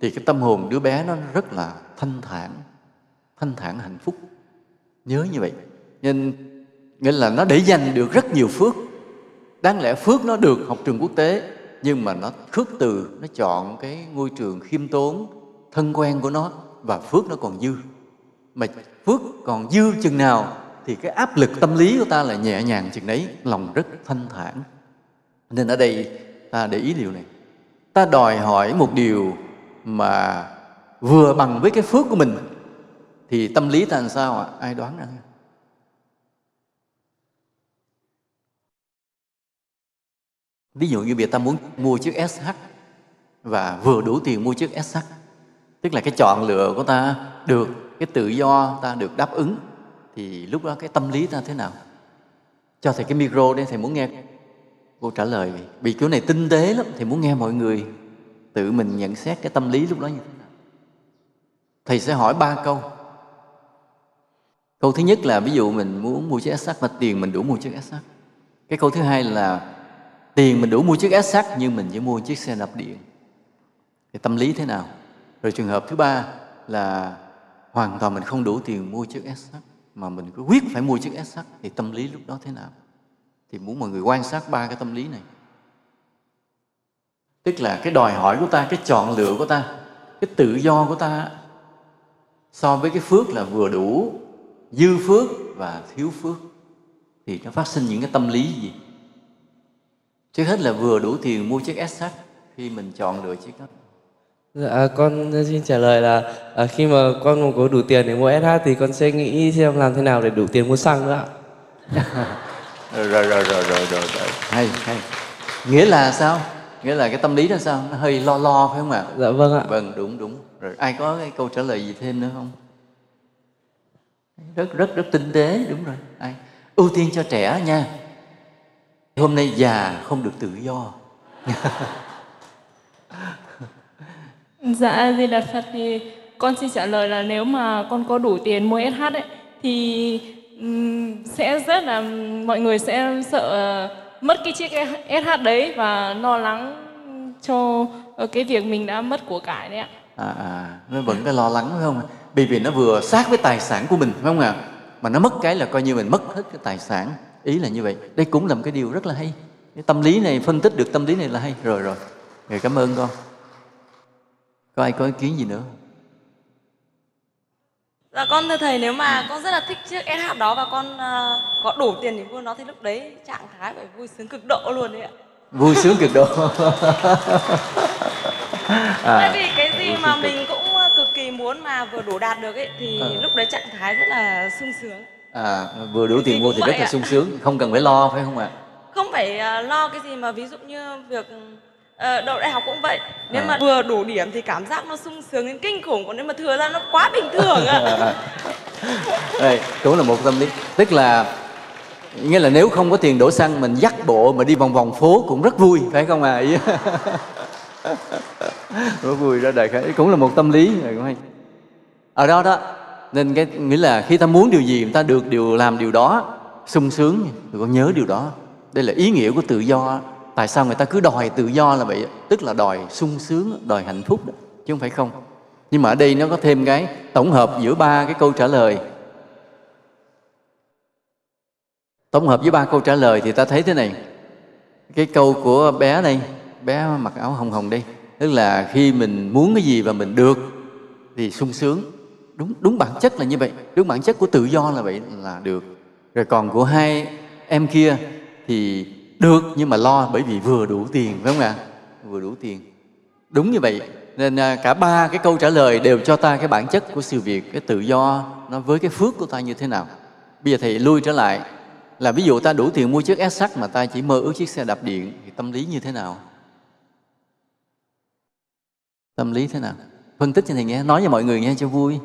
thì cái tâm hồn đứa bé nó rất là thanh thản thanh thản hạnh phúc. Nhớ như vậy. Nên nghĩa là nó để dành được rất nhiều phước đáng lẽ phước nó được học trường quốc tế, nhưng mà nó khước từ, nó chọn cái ngôi trường khiêm tốn, thân quen của nó, và phước nó còn dư. Mà phước còn dư chừng nào, thì cái áp lực tâm lý của ta là nhẹ nhàng chừng đấy, lòng rất thanh thản. Nên ở đây ta để ý điều này. Ta đòi hỏi một điều mà vừa bằng với cái phước của mình, thì tâm lý ta làm sao ạ? Ai đoán ra? Ví dụ như việc ta muốn mua chiếc SH và vừa đủ tiền mua chiếc SH tức là cái chọn lựa của ta được, cái tự do ta được đáp ứng, thì lúc đó cái tâm lý ta thế nào? Cho thầy cái micro đây thầy muốn nghe. Cô trả lời, vì chỗ này tinh tế lắm, thầy muốn nghe mọi người tự mình nhận xét cái tâm lý lúc đó như thế nào. Thầy sẽ hỏi ba câu. Câu thứ nhất là ví dụ mình muốn mua chiếc SH và tiền mình đủ mua chiếc SH cái câu thứ hai là tiền mình đủ mua chiếc SH nhưng mình chỉ mua chiếc xe đạp điện. Thì tâm lý thế nào? Rồi trường hợp thứ ba là hoàn toàn mình không đủ tiền mua chiếc SH mà mình cứ quyết phải mua chiếc SH thì tâm lý lúc đó thế nào? Thì muốn mọi người quan sát ba cái tâm lý này. Tức là cái đòi hỏi của ta, cái chọn lựa của ta, cái tự do của ta so với cái phước là vừa đủ, dư phước và thiếu phước, thì nó phát sinh những cái tâm lý gì? Trước hết là vừa đủ tiền mua chiếc SH khi mình chọn lựa chiếc đó Dạ, con xin trả lời là à, khi mà con có đủ tiền để mua SH thì con sẽ nghĩ xem làm thế nào để đủ tiền mua xăng nữa ạ. rồi, (laughs) rồi, rồi, rồi, rồi, rồi, rồi. Hay, hay. Nghĩa là sao? Nghĩa là cái tâm lý đó sao? Nó hơi lo lo phải không ạ? Dạ vâng ạ. Vâng, đúng, đúng. Rồi ai có cái câu trả lời gì thêm nữa không? Rất, rất, rất tinh tế, đúng rồi. Ai? Ưu tiên cho trẻ nha. Hôm nay già không được tự do. Dạ, Di Đà Phật thì con xin trả lời là nếu mà con có đủ tiền mua SH ấy thì sẽ rất là mọi người sẽ sợ mất cái chiếc SH đấy và lo lắng cho cái việc mình đã mất của cải đấy ạ. À, à nó vẫn cái lo lắng phải không? Bởi vì nó vừa sát với tài sản của mình phải không ạ? Mà nó mất cái là coi như mình mất hết cái tài sản. Ý là như vậy. Đây cũng là một cái điều rất là hay. Cái tâm lý này phân tích được tâm lý này là hay. Rồi rồi. Rồi cảm ơn con. Có ai có ý kiến gì nữa Dạ con thưa thầy nếu mà con rất là thích chiếc SH đó và con ờ, có đủ tiền để mua nó thì lúc đấy trạng thái phải vui sướng cực độ luôn đấy ạ. vui sướng cực độ. Tại (laughs) à, vì cái gì mà mình cũng cực kỳ muốn mà vừa đủ đạt được ấy thì Ờ. lúc đấy trạng thái rất là sung sướng. À vừa đủ tiền mua thì rất là sung sướng. Không cần phải lo phải không ạ? Không phải ờ, lo cái gì mà ví dụ như việc ờ, đậu đại học cũng vậy. Nếu À. mà vừa đủ điểm thì cảm giác nó sung sướng đến kinh khủng còn nếu mà thừa ra nó quá bình thường ạ. (laughs) đây cũng là một tâm lý. Tức là nghĩa là nếu không có tiền đổ xăng mình dắt bộ mà đi vòng vòng phố cũng rất vui phải không à (laughs) rất vui đó đại khái cũng là một tâm lý này cũng hay. Ở đó đó nên cái nghĩa là khi ta muốn điều gì người ta được điều làm điều đó sung sướng rồi con nhớ điều đó. Đây là ý nghĩa của tự do. Tại sao người ta cứ đòi tự do là vậy? Tức là đòi sung sướng đòi hạnh phúc đó, chứ không phải không. Nhưng mà ở đây nó có thêm cái tổng hợp giữa ba cái câu trả lời. Tổng hợp với ba câu trả lời thì ta thấy thế này. Cái câu của bé đây bé mặc áo hồng hồng đây. Tức là khi mình muốn cái gì và mình được thì sung sướng đúng đúng bản chất là như vậy. Đúng bản chất của tự do là vậy là được. Rồi còn của hai em kia thì được nhưng mà lo bởi vì vừa đủ tiền, phải không ạ? Vừa đủ tiền. Đúng như vậy. Nên à, cả ba cái câu trả lời đều cho ta cái bản chất của sự việc, cái tự do nó với cái phước của ta như thế nào. Bây giờ thầy lui trở lại là ví dụ ta đủ tiền mua chiếc S mà ta chỉ mơ ước chiếc xe đạp điện thì tâm lý như thế nào? Tâm lý thế nào? Phân tích cho thầy nghe. Nói cho mọi người nghe cho vui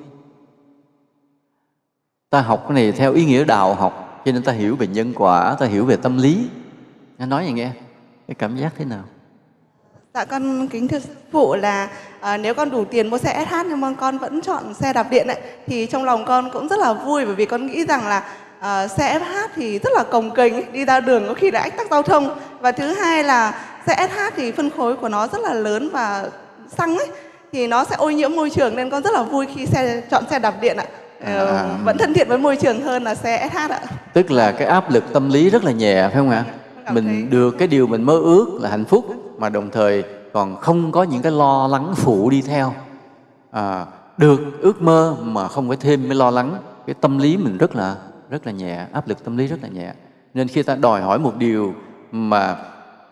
ta học cái này theo ý nghĩa đạo học cho nên ta hiểu về nhân quả ta hiểu về tâm lý. Nghe nói vậy nghe cái cảm giác thế nào? Dạ con kính thưa sư phụ là à, nếu con đủ tiền mua xe SH nhưng mà con vẫn chọn xe đạp điện ấy, thì trong lòng con cũng rất là vui bởi vì con nghĩ rằng là à, xe SH thì rất là cồng kềnh đi ra đường có khi đã ách tắc giao thông. Và thứ hai là xe SH thì phân khối của nó rất là lớn và xăng ấy thì nó sẽ ô nhiễm môi trường nên con rất là vui khi xe chọn xe đạp điện ạ. À. vẫn thân thiện với môi trường hơn là xe SH ạ. Tức là cái áp lực tâm lý rất là nhẹ phải không ạ? Con cảm mình thấy- được cái điều mình mơ ước là hạnh phúc mà đồng thời còn không có những cái lo lắng phụ đi theo. À, được ước mơ mà không phải thêm cái lo lắng cái tâm lý mình rất là rất là nhẹ áp lực tâm lý rất là nhẹ. Nên khi ta đòi hỏi một điều mà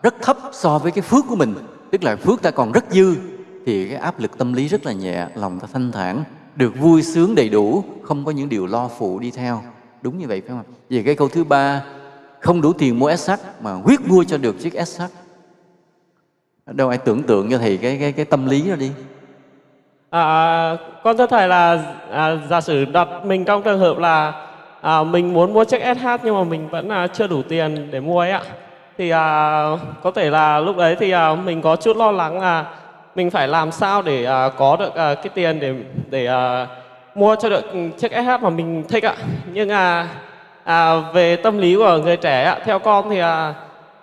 rất thấp so với cái phước của mình tức là phước ta còn rất dư thì cái áp lực tâm lý rất là nhẹ lòng ta thanh thản được vui sướng đầy đủ không có những điều lo phụ đi theo đúng như vậy phải không ạ? về cái câu thứ ba không đủ tiền mua sắt mà quyết mua cho được chiếc sắt đâu ai tưởng tượng cho thầy cái cái cái tâm lý đó đi À, con thưa thầy là à, giả sử đặt mình trong trường hợp là à, mình muốn mua chiếc SH nhưng mà mình vẫn à, chưa đủ tiền để mua ấy ạ. Thì à, có thể là lúc đấy thì à, mình có chút lo lắng là mình phải làm sao để à, có được à, cái tiền để để à, mua cho được chiếc SH mà mình thích ạ. Nhưng à, à, về tâm lý của người trẻ ạ, theo con thì à,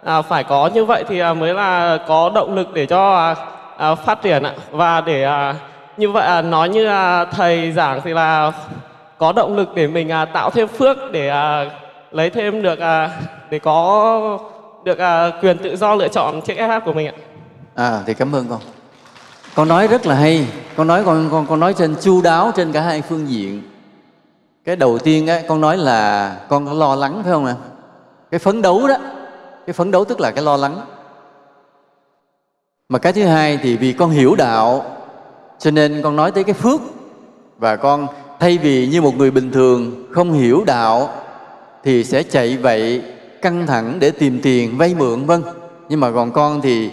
à, phải có như vậy thì à, mới là có động lực để cho à, à, phát triển ạ và để à, như vậy à, nói như là thầy giảng thì là có động lực để mình à, tạo thêm phước để à, lấy thêm được à, để có được à, quyền tự do lựa chọn chiếc SH của mình ạ. à thì cảm ơn con con nói rất là hay. Con nói con con con nói trên chu đáo trên cả hai phương diện. Cái đầu tiên á, con nói là con có lo lắng, phải không ạ? Cái phấn đấu đó, cái phấn đấu tức là cái lo lắng. Mà cái thứ hai thì vì con hiểu đạo, cho nên con nói tới cái phước. Và con, thay vì như một người bình thường không hiểu đạo, thì sẽ chạy vậy căng thẳng để tìm tiền vay mượn vân nhưng mà còn con thì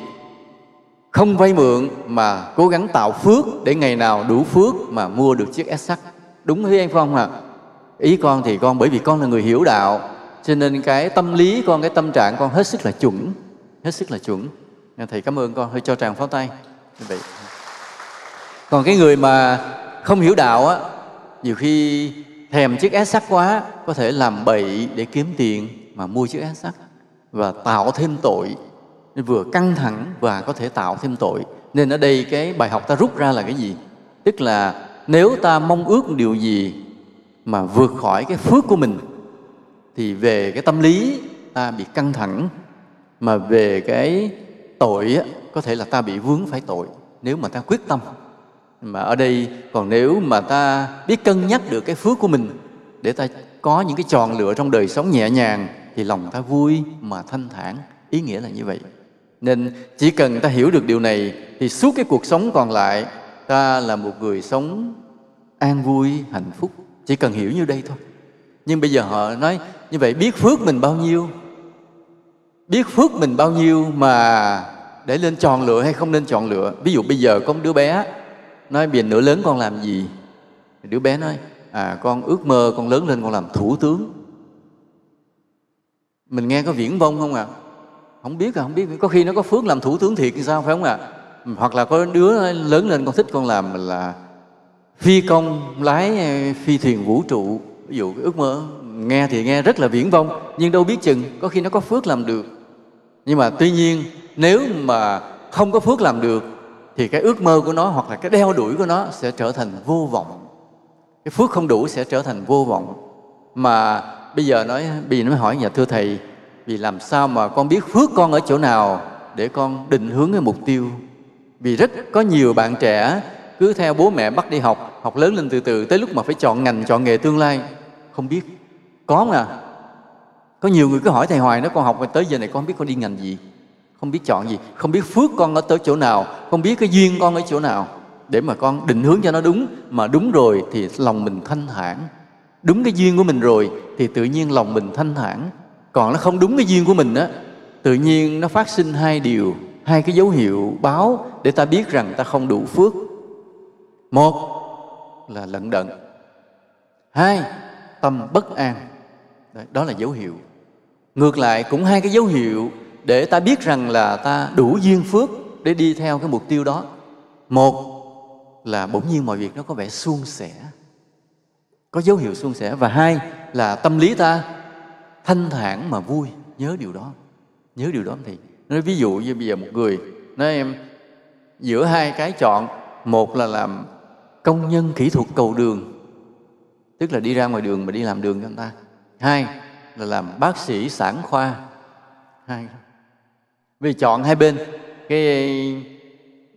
không vay mượn mà cố gắng tạo phước để ngày nào đủ phước mà mua được chiếc SH đúng với anh Phong à ý con thì con, bởi vì con là người hiểu đạo, cho nên cái tâm lý con, cái tâm trạng con hết sức là chuẩn, hết sức là chuẩn. Thầy, cảm ơn con. Hơi cho tràng pháo tay. Như vậy. Còn cái người mà không hiểu đạo á, nhiều khi thèm chiếc SH quá, có thể làm bậy để kiếm tiền mà mua chiếc SH và tạo thêm tội nên vừa căng thẳng và có thể tạo thêm tội. Nên ở đây cái bài học ta rút ra là cái gì? Tức là nếu ta mong ước điều gì mà vượt khỏi cái phước của mình thì về cái tâm lý ta bị căng thẳng mà về cái tội á, có thể là ta bị vướng phải tội nếu mà ta quyết tâm. Mà ở đây còn nếu mà ta biết cân nhắc được cái phước của mình để ta có những cái tròn lựa trong đời sống nhẹ nhàng thì lòng ta vui mà thanh thản. Ý nghĩa là như vậy nên chỉ cần ta hiểu được điều này, thì suốt cái cuộc sống còn lại, ta là một người sống an vui, hạnh phúc. Chỉ cần hiểu như đây thôi. Nhưng bây giờ họ nói như vậy, biết phước mình bao nhiêu? Biết phước mình bao nhiêu mà để lên chọn lựa hay không nên chọn lựa? Ví dụ bây giờ có một đứa bé, nói bây giờ nửa lớn con làm gì? Đứa bé nói à con ước mơ con lớn lên con làm thủ tướng. Mình nghe có viễn vông không ạ? à? Không biết à không biết. Có khi nó có phước làm thủ tướng thiệt thì sao, phải không ạ? À? hoặc là có đứa lớn lên con thích con làm là phi công lái ờ, phi thuyền vũ trụ. Ví dụ, cái ước mơ, nghe thì nghe rất là viễn vông, nhưng đâu biết chừng, có khi nó có phước làm được. Nhưng mà tuy nhiên, nếu mà không có phước làm được, thì cái ước mơ của nó hoặc là cái đeo đuổi của nó sẽ trở thành vô vọng. Cái phước không đủ sẽ trở thành vô vọng. Mà bây giờ nói bị nó mới hỏi nhà thưa thầy vì làm sao mà con biết phước con ở chỗ nào để con định hướng cái mục tiêu? Vì rất có nhiều bạn trẻ cứ theo bố mẹ bắt đi học học lớn lên từ từ, tới lúc mà phải chọn ngành, chọn nghề tương lai, không biết. Có không à? Có nhiều người cứ hỏi thầy hoài nó con học tới giờ này con không biết con đi ngành gì, không biết chọn gì, không biết phước con ở tới chỗ nào, không biết cái duyên con ở chỗ nào. Để mà con định hướng cho nó đúng, mà đúng rồi thì lòng mình thanh thản. Đúng cái duyên của mình rồi thì tự nhiên lòng mình thanh thản còn nó không đúng cái duyên của mình á, tự nhiên nó phát sinh hai điều, hai cái dấu hiệu báo để ta biết rằng ta không đủ phước. Một là lận đận. Hai, tâm bất an. Đó là dấu hiệu. Ngược lại cũng hai cái dấu hiệu để ta biết rằng là ta đủ duyên phước để đi theo cái mục tiêu đó. Một là bỗng nhiên mọi việc nó có vẻ suôn sẻ. Có dấu hiệu suôn sẻ và hai là tâm lý ta thanh thản mà vui, nhớ điều đó. Nhớ điều đó thì, nói ví dụ như bây giờ một người nói em, giữa hai cái chọn, một là làm công nhân kỹ thuật cầu đường, tức là đi ra ngoài đường mà đi làm đường cho người ta. Hai là làm bác sĩ sản khoa. Hai vì chọn hai bên, cái,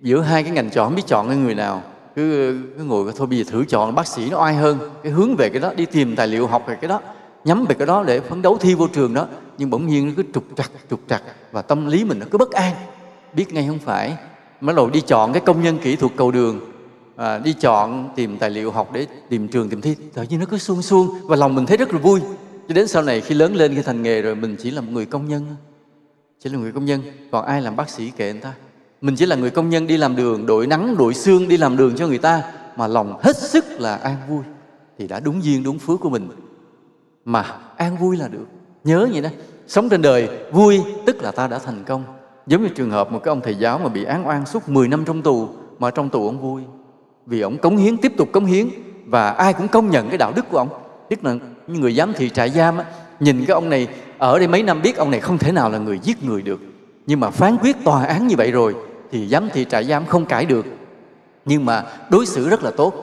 giữa hai cái ngành chọn, không biết chọn cái người nào. Cứ cứ ngồi thôi, bây giờ thử chọn bác sĩ nó oai hơn, cái hướng về cái đó, đi tìm tài liệu, học về cái đó nhắm về cái đó để phấn đấu thi vô trường đó. Nhưng bỗng nhiên nó cứ trục trặc trục trặc. Và tâm lý mình nó cứ bất an. Biết ngay không phải. Bắt đầu đi chọn cái công nhân kỹ thuật cầu đường. À, đi chọn tìm tài liệu học để tìm trường tìm thi. Tự nhiên nó cứ suông suông. Và lòng mình thấy rất là vui. Cho đến sau này khi lớn lên khi thành nghề rồi mình chỉ là một người công nhân chỉ là người công nhân. Còn ai làm bác sĩ kệ người ta? Mình chỉ là người công nhân đi làm đường đội nắng đội xương đi làm đường cho người ta. Mà lòng hết sức là an vui. Thì đã đúng duyên đúng phước của mình mà an vui là được. Nhớ vậy đó sống trên đời vui tức là ta đã thành công. Giống như trường hợp một cái ông thầy giáo mà bị án oan suốt 10 năm trong tù mà trong tù ông vui. Vì ông cống hiến tiếp tục cống hiến và ai cũng công nhận cái đạo đức của ông. Tức là những người giám thị trại giam á, nhìn cái ông này ở đây mấy năm biết ông này không thể nào là người giết người được. Nhưng mà phán quyết tòa án như vậy rồi thì giám thị trại giam không cãi được. Nhưng mà đối xử rất là tốt.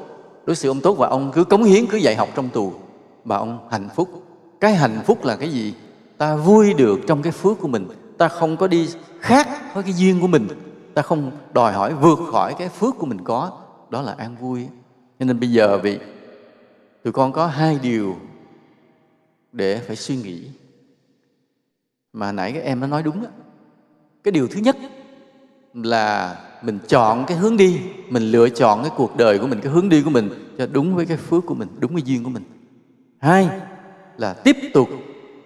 Đối xử ông tốt và ông cứ cống hiến cứ dạy học trong tù bà ông hạnh phúc. Cái hạnh phúc là cái gì? Ta vui được trong cái phước của mình. Ta không có đi khác với cái duyên của mình. Ta không đòi hỏi vượt khỏi cái phước của mình có. Đó là an vui. Cho nên bây giờ vì tụi con có hai điều để phải suy nghĩ. Mà nãy các em nó nói đúng đó. cái điều thứ nhất là mình chọn cái hướng đi. Mình lựa chọn cái cuộc đời của mình, cái hướng đi của mình cho đúng với cái phước của mình, đúng với duyên của mình hai là tiếp tục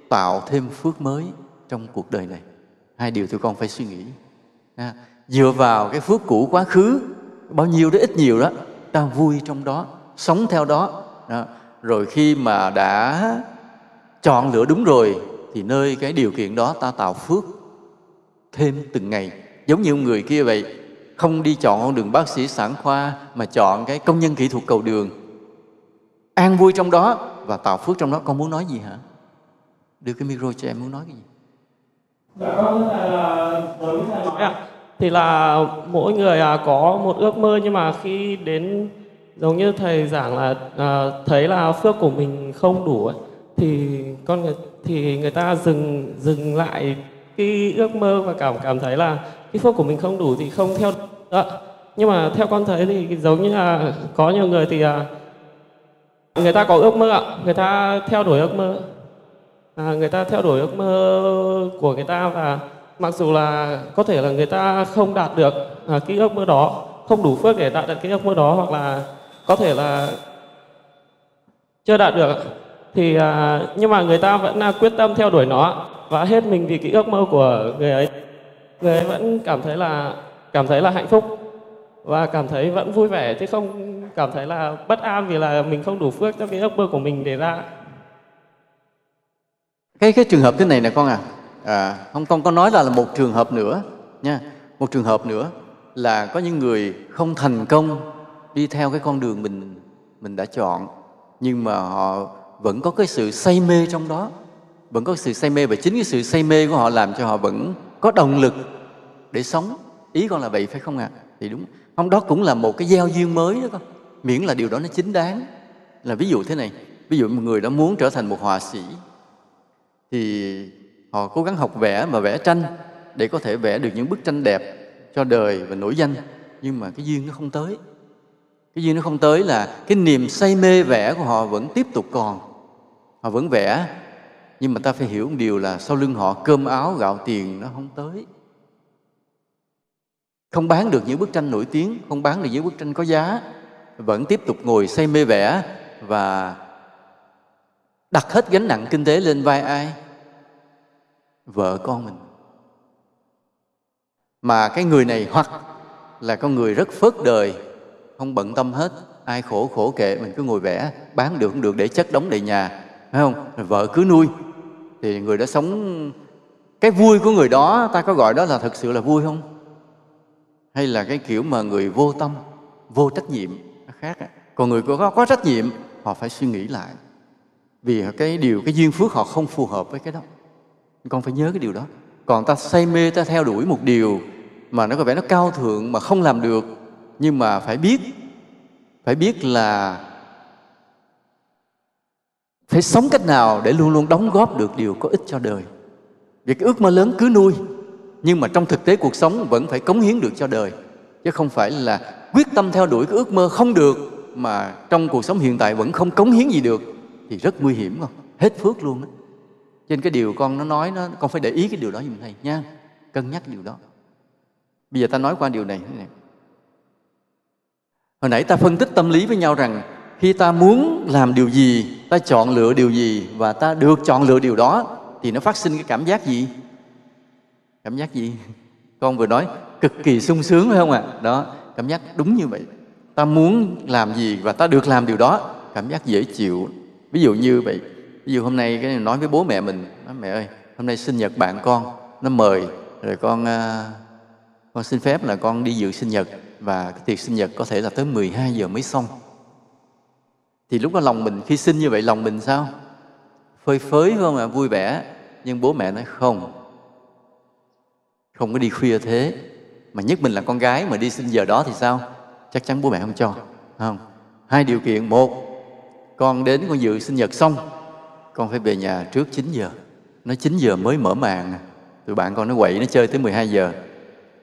tạo thêm phước mới trong cuộc đời này. Hai điều tụi con phải suy nghĩ. À, dựa vào cái phước cũ quá khứ bao nhiêu đó ít nhiều đó ta vui trong đó sống theo đó, à, rồi khi mà đã chọn lựa đúng rồi thì nơi cái điều kiện đó ta tạo phước thêm từng ngày. Giống như người kia vậy không đi chọn con đường bác sĩ sản khoa mà chọn cái công nhân kỹ thuật cầu đường. An vui trong đó và tạo phước trong đó con muốn nói gì hả? Đưa cái micro cho em muốn nói cái gì? Dạ con là thầy nói ạ thì là mỗi người à, có một ước mơ nhưng mà khi đến giống như thầy giảng là à, thấy là phước của mình không đủ ấy, thì con người thì người ta dừng dừng lại cái ước mơ và cảm cảm thấy là cái phước của mình không đủ thì không theo. Đó. nhưng mà theo con thấy thì giống như là có nhiều người thì à, người ta có ước mơ ạ. Người ta theo đuổi ước mơ. À, người ta theo đuổi ước mơ của người ta và mặc dù là có thể là người ta không đạt được à, cái ước mơ đó không đủ phước để đạt được cái ước mơ đó hoặc là có thể là chưa đạt được thì à, nhưng mà người ta vẫn à, quyết tâm theo đuổi nó và hết mình vì cái ước mơ của người ấy. Người ấy vẫn cảm thấy là cảm thấy là hạnh phúc và cảm thấy vẫn vui vẻ chứ không cảm thấy là bất an vì là mình không đủ phước cho cái ước mơ của mình để ra. Cái cái trường hợp thế này nè con à, à không con có nói là, là một trường hợp nữa nha. Một trường hợp nữa là có những người không thành công đi theo cái con đường mình mình đã chọn nhưng mà họ vẫn có cái sự say mê trong đó. Vẫn có sự say mê và chính cái sự say mê của họ làm cho họ vẫn có động lực để sống. Ý con là vậy phải không ạ? À? thì đúng không đó cũng là một cái giao duyên mới đó con. Miễn là điều đó nó chính đáng. Là ví dụ thế này, ví dụ một người đã muốn trở thành một họa sĩ, thì họ cố gắng học vẽ mà vẽ tranh để có thể vẽ được những bức tranh đẹp cho đời và nổi danh. Nhưng mà cái duyên nó không tới. Cái duyên nó không tới là cái niềm say mê vẽ của họ vẫn tiếp tục còn. Họ vẫn vẽ, nhưng mà ta phải hiểu một điều là sau lưng họ cơm áo gạo tiền nó không tới không bán được những bức tranh nổi tiếng, không bán được những bức tranh có giá, vẫn tiếp tục ngồi say mê vẽ và đặt hết gánh nặng kinh tế lên vai ai? Vợ con mình. Mà cái người này hoặc là con người rất phớt đời, không bận tâm hết, ai khổ khổ kệ mình cứ ngồi vẽ, bán được cũng được để chất đóng đầy nhà, phải không? Vợ cứ nuôi. Thì người đó sống, cái vui của người đó, ta có gọi đó là thật sự là vui không? Hay là cái kiểu mà người vô tâm, vô trách nhiệm, nó khác còn người có có trách nhiệm, họ phải suy nghĩ lại. Vì cái điều, cái duyên phước họ không phù hợp với cái đó. Con phải nhớ cái điều đó. Còn ta say mê, ta theo đuổi một điều mà nó có vẻ nó cao thượng mà không làm được, nhưng mà phải biết phải biết là phải sống cách nào để luôn luôn đóng góp được điều có ích cho đời. Việc ước mơ lớn cứ nuôi nhưng mà trong thực tế cuộc sống vẫn phải cống hiến được cho đời. Chứ không phải là quyết tâm theo đuổi cái ước mơ không được, mà trong cuộc sống hiện tại vẫn không cống hiến gì được, thì rất nguy hiểm, không? Hết phước luôn đó. trên cái điều con nó nói nó con phải để ý cái điều đó giùm thầy nha. Cân nhắc điều đó. Bây giờ ta nói qua điều này. Hồi nãy ta phân tích tâm lý với nhau rằng, khi ta muốn làm điều gì, ta chọn lựa điều gì và ta được chọn lựa điều đó, thì nó phát sinh cái cảm giác gì? Cảm giác gì? Con vừa nói, cực kỳ sung sướng phải không ạ? À? đó, cảm giác đúng như vậy. Ta muốn làm gì và ta được làm điều đó, cảm giác dễ chịu. Ví dụ như vậy, ví dụ hôm nay cái nói với bố mẹ mình, nói, mẹ ơi, hôm nay sinh nhật bạn con, nó mời, rồi con à, con xin phép là con đi dự sinh nhật và cái tiệc sinh nhật có thể là tới 12 giờ mới xong. Thì lúc đó lòng mình, khi sinh như vậy, lòng mình sao? Phơi phới phải không ạ? Vui vẻ. Nhưng bố mẹ nói, không không có đi khuya thế. Mà nhất mình là con gái mà đi sinh giờ đó thì sao? Chắc chắn bố mẹ không cho không? Hai điều kiện. Một, con đến con dự sinh nhật xong, con phải về nhà trước 9 giờ. Nó 9 giờ mới mở màn. Tụi bạn con nó quậy, nó chơi tới 12 giờ.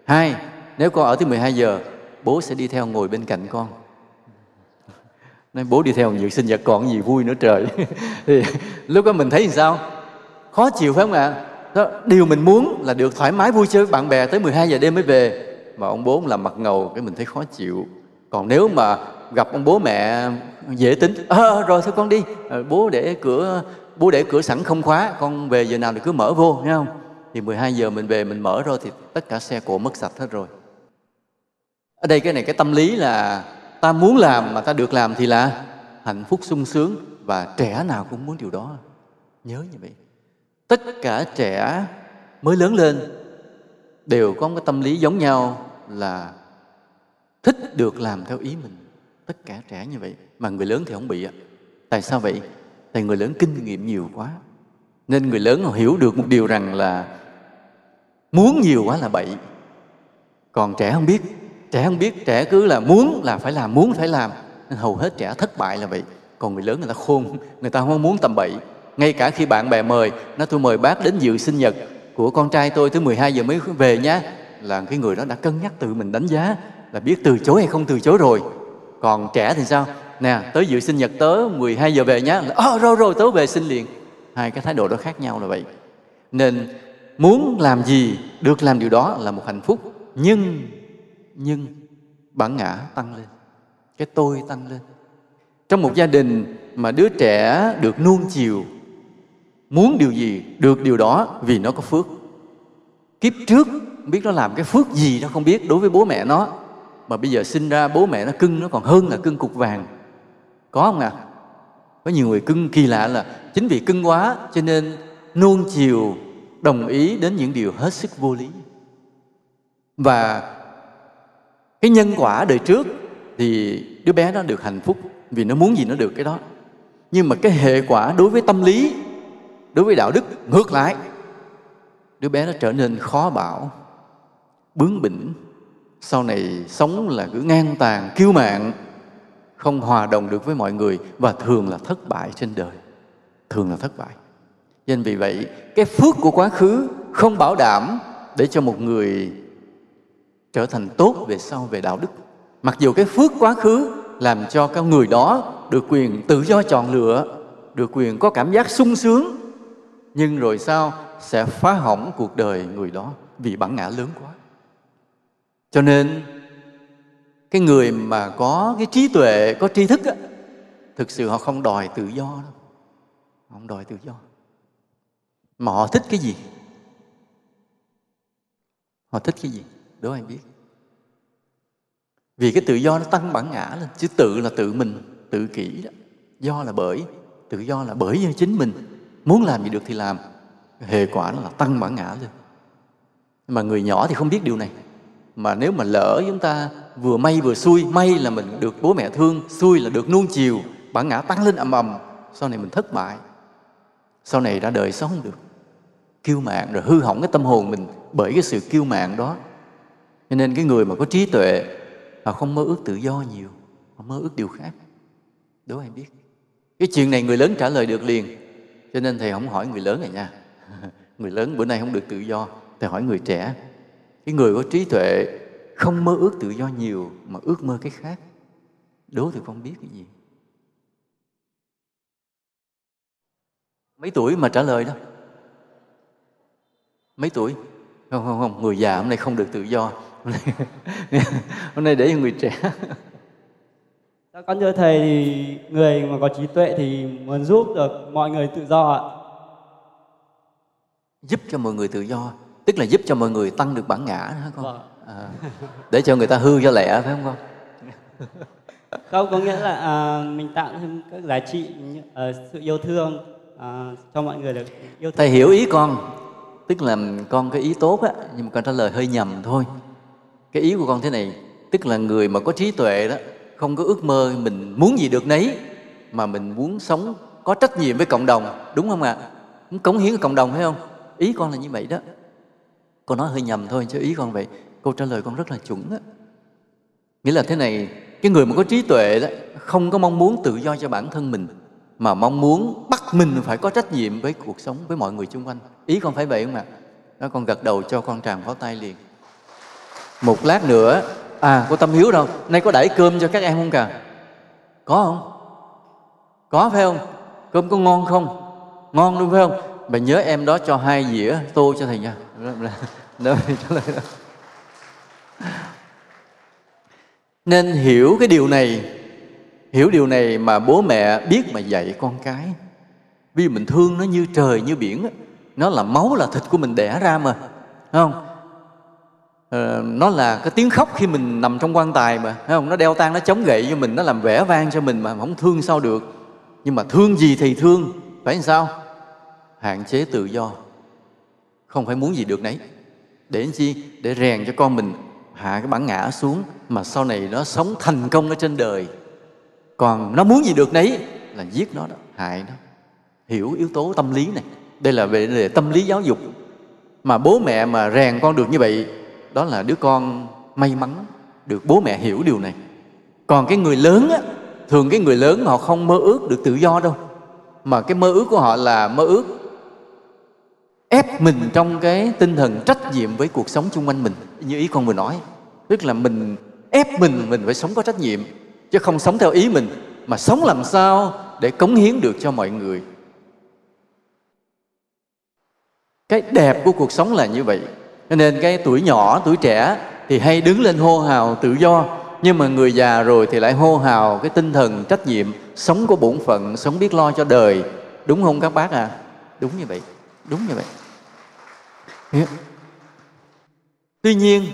Hai, nếu con ở tới 12 giờ, bố sẽ đi theo ngồi bên cạnh con. Nói bố đi theo dự sinh nhật còn gì vui nữa trời. (laughs) Thì lúc đó mình thấy làm sao? Khó chịu phải không ạ? Đó, điều mình muốn là được thoải mái vui chơi với bạn bè tới 12 giờ đêm mới về. Mà ông bố làm mặt ngầu cái mình thấy khó chịu. Còn nếu mà gặp ông bố mẹ dễ tính à, rồi thôi con đi. Ờ, bố để cửa bố để cửa sẵn không khóa con về giờ nào thì cứ mở vô nghe không? Thì 12 giờ mình về mình mở rồi thì tất cả xe cộ mất sạch hết rồi. Ở đây cái này cái tâm lý là ta muốn làm mà ta được làm thì là hạnh phúc sung sướng và trẻ nào cũng muốn điều đó. Nhớ như vậy tất cả trẻ mới lớn lên đều có một cái tâm lý giống nhau là thích được làm theo ý mình. Tất cả trẻ như vậy, mà người lớn thì không bị ạ. Tại sao vậy? Tại người lớn kinh nghiệm nhiều quá. Nên người lớn họ hiểu được một điều rằng là muốn nhiều quá là bậy. Còn trẻ không biết. Trẻ không biết, trẻ cứ là muốn là phải làm, muốn phải làm. Nên hầu hết trẻ thất bại là vậy. Còn người lớn người ta khôn, người ta không muốn tầm bậy ngay cả khi bạn bè mời nó tôi mời bác đến dự sinh nhật. Của con trai tôi tới 12 giờ mới về nhá là cái người đó đã cân nhắc tự mình đánh giá là biết từ chối hay không từ chối rồi. Còn trẻ thì sao? Nè tới dự sinh nhật tớ 12 giờ về nhá oh, ờ, rồi rồi tớ về xin liền. Hai cái thái độ đó khác nhau là vậy. Nên muốn làm gì được làm điều đó là một hạnh phúc. Nhưng nhưng bản ngã tăng lên cái tôi tăng lên. Trong một gia đình mà đứa trẻ được nuông chiều muốn điều gì được điều đó vì nó có phước. Kiếp trước biết nó làm cái phước gì, nó không biết đối với bố mẹ nó. Mà bây giờ sinh ra, bố mẹ nó cưng, nó còn hơn là cưng cục vàng. Có không ạ? À? có nhiều người cưng kỳ lạ là chính vì cưng quá cho nên nuông chiều đồng ý đến những điều hết sức vô lý. Và cái nhân quả đời trước thì đứa bé nó được hạnh phúc vì nó muốn gì nó được cái đó. Nhưng mà cái hệ quả đối với tâm lý đối với đạo đức, ngược lại. Đứa bé nó trở nên khó bảo, bướng bỉnh. Sau này sống là cứ ngang tàn, kiêu mạng không hòa đồng được với mọi người và thường là thất bại trên đời. Thường là thất bại. Nên vì vậy, cái phước của quá khứ không bảo đảm để cho một người trở thành tốt về sau về đạo đức. Mặc dù cái phước quá khứ làm cho các người đó được quyền tự do chọn lựa, được quyền có cảm giác sung sướng nhưng rồi sao sẽ phá hỏng cuộc đời người đó vì bản ngã lớn quá? Cho nên cái người mà có cái trí tuệ có tri thức á, thực sự họ không đòi tự do đâu. Họ không đòi tự do. Mà họ thích cái gì? Họ thích cái gì? Đố anh biết. Vì cái tự do nó tăng bản ngã lên chứ tự là tự mình tự kỷ đó. Do là bởi tự do là bởi do chính mình muốn làm gì được thì làm. Hệ quả nó là tăng bản ngã lên mà người nhỏ thì không biết điều này. Mà nếu mà lỡ chúng ta vừa may vừa xui, may là mình được bố mẹ thương, xui là được nuông chiều, bản ngã tăng lên ầm ầm, sau này mình thất bại. Sau này ra đời sống không được. Kiêu mạng rồi hư hỏng cái tâm hồn mình bởi cái sự kiêu mạng đó. Cho nên cái người mà có trí tuệ, họ không mơ ước tự do nhiều, họ mơ ước điều khác. Đố ai biết. Cái chuyện này người lớn trả lời được liền cho nên thầy không hỏi người lớn này nha. (laughs) Người lớn bữa nay không được tự do. Thầy hỏi người trẻ. Cái người có trí tuệ không mơ ước tự do nhiều mà ước mơ cái khác. Đố thì không biết cái gì? Mấy tuổi mà trả lời đó? Mấy tuổi? Không không không. Người già hôm nay không được tự do. (laughs) Hôm nay để cho người trẻ con thưa thầy thì người mà có trí tuệ thì muốn giúp được mọi người tự do ạ. giúp cho mọi người tự do tức là giúp cho mọi người tăng được bản ngã hả con Vâng. à, để cho người ta hư cho lẹ phải không con (laughs) Không có nghĩa là à, mình tạo thêm các giá trị ờ, sự yêu thương à, cho mọi người được yêu thương. thầy hiểu ý con tức là con cái ý tốt á nhưng mà con trả lời hơi nhầm thôi cái ý của con thế này tức là người mà có trí tuệ đó không có ước mơ mình muốn gì được nấy, mà mình muốn sống có trách nhiệm với cộng đồng, đúng không ạ? Muốn cống hiến với cộng đồng, phải không? Ý con là như vậy đó. Con nói hơi nhầm thôi, chứ ý con vậy. Câu trả lời con rất là chuẩn á. Nghĩa là thế này, cái người mà có trí tuệ đó, không có mong muốn tự do cho bản thân mình, mà mong muốn bắt mình phải có trách nhiệm với cuộc sống, với mọi người xung quanh. Ý con phải vậy không ạ? Đó, con gật đầu cho con tràng pháo tay liền. Một lát nữa à có tâm hiếu đâu? Nay có đẩy cơm cho các em không cả có không? Có phải không? Cơm có ngon không? Ngon đúng phải không? Bà nhớ em đó cho hai dĩa tô cho thầy nha. (laughs) Đó, đó, nên hiểu cái điều này hiểu điều này mà bố mẹ biết mà dạy con cái. Vì mình thương nó như trời như biển nó là máu là thịt của mình đẻ ra mà Thấy không Ờ, nó là cái tiếng khóc khi mình nằm trong quan tài mà thấy không? Nó đeo tang, nó chống gậy cho mình, nó làm vẻ vang cho mình mà không thương sao được. Nhưng mà thương gì thì thương, phải làm sao? Hạn chế tự do. Không phải muốn gì được nấy. Để làm chi? Để rèn cho con mình hạ cái bản ngã xuống mà sau này nó sống thành công ở trên đời. Còn nó muốn gì được nấy là giết nó đó, hại nó. Hiểu yếu tố tâm lý này. Đây là về về tâm lý giáo dục. Mà bố mẹ mà rèn con được như vậy đó là đứa con may mắn được bố mẹ hiểu điều này. Còn cái người lớn á, thường cái người lớn họ không mơ ước được tự do đâu. Mà cái mơ ước của họ là mơ ước ép mình trong cái tinh thần trách nhiệm với cuộc sống xung quanh mình. Như ý con vừa nói, tức là mình ép mình mình phải sống có trách nhiệm, chứ không sống theo ý mình, mà sống làm sao để cống hiến được cho mọi người. Cái đẹp của cuộc sống là như vậy cho nên cái tuổi nhỏ, tuổi trẻ thì hay đứng lên hô hào tự do. Nhưng mà người già rồi thì lại hô hào cái tinh thần trách nhiệm, sống có bổn phận, sống biết lo cho đời. Đúng không các bác à đúng như vậy, đúng như vậy. Tuy nhiên,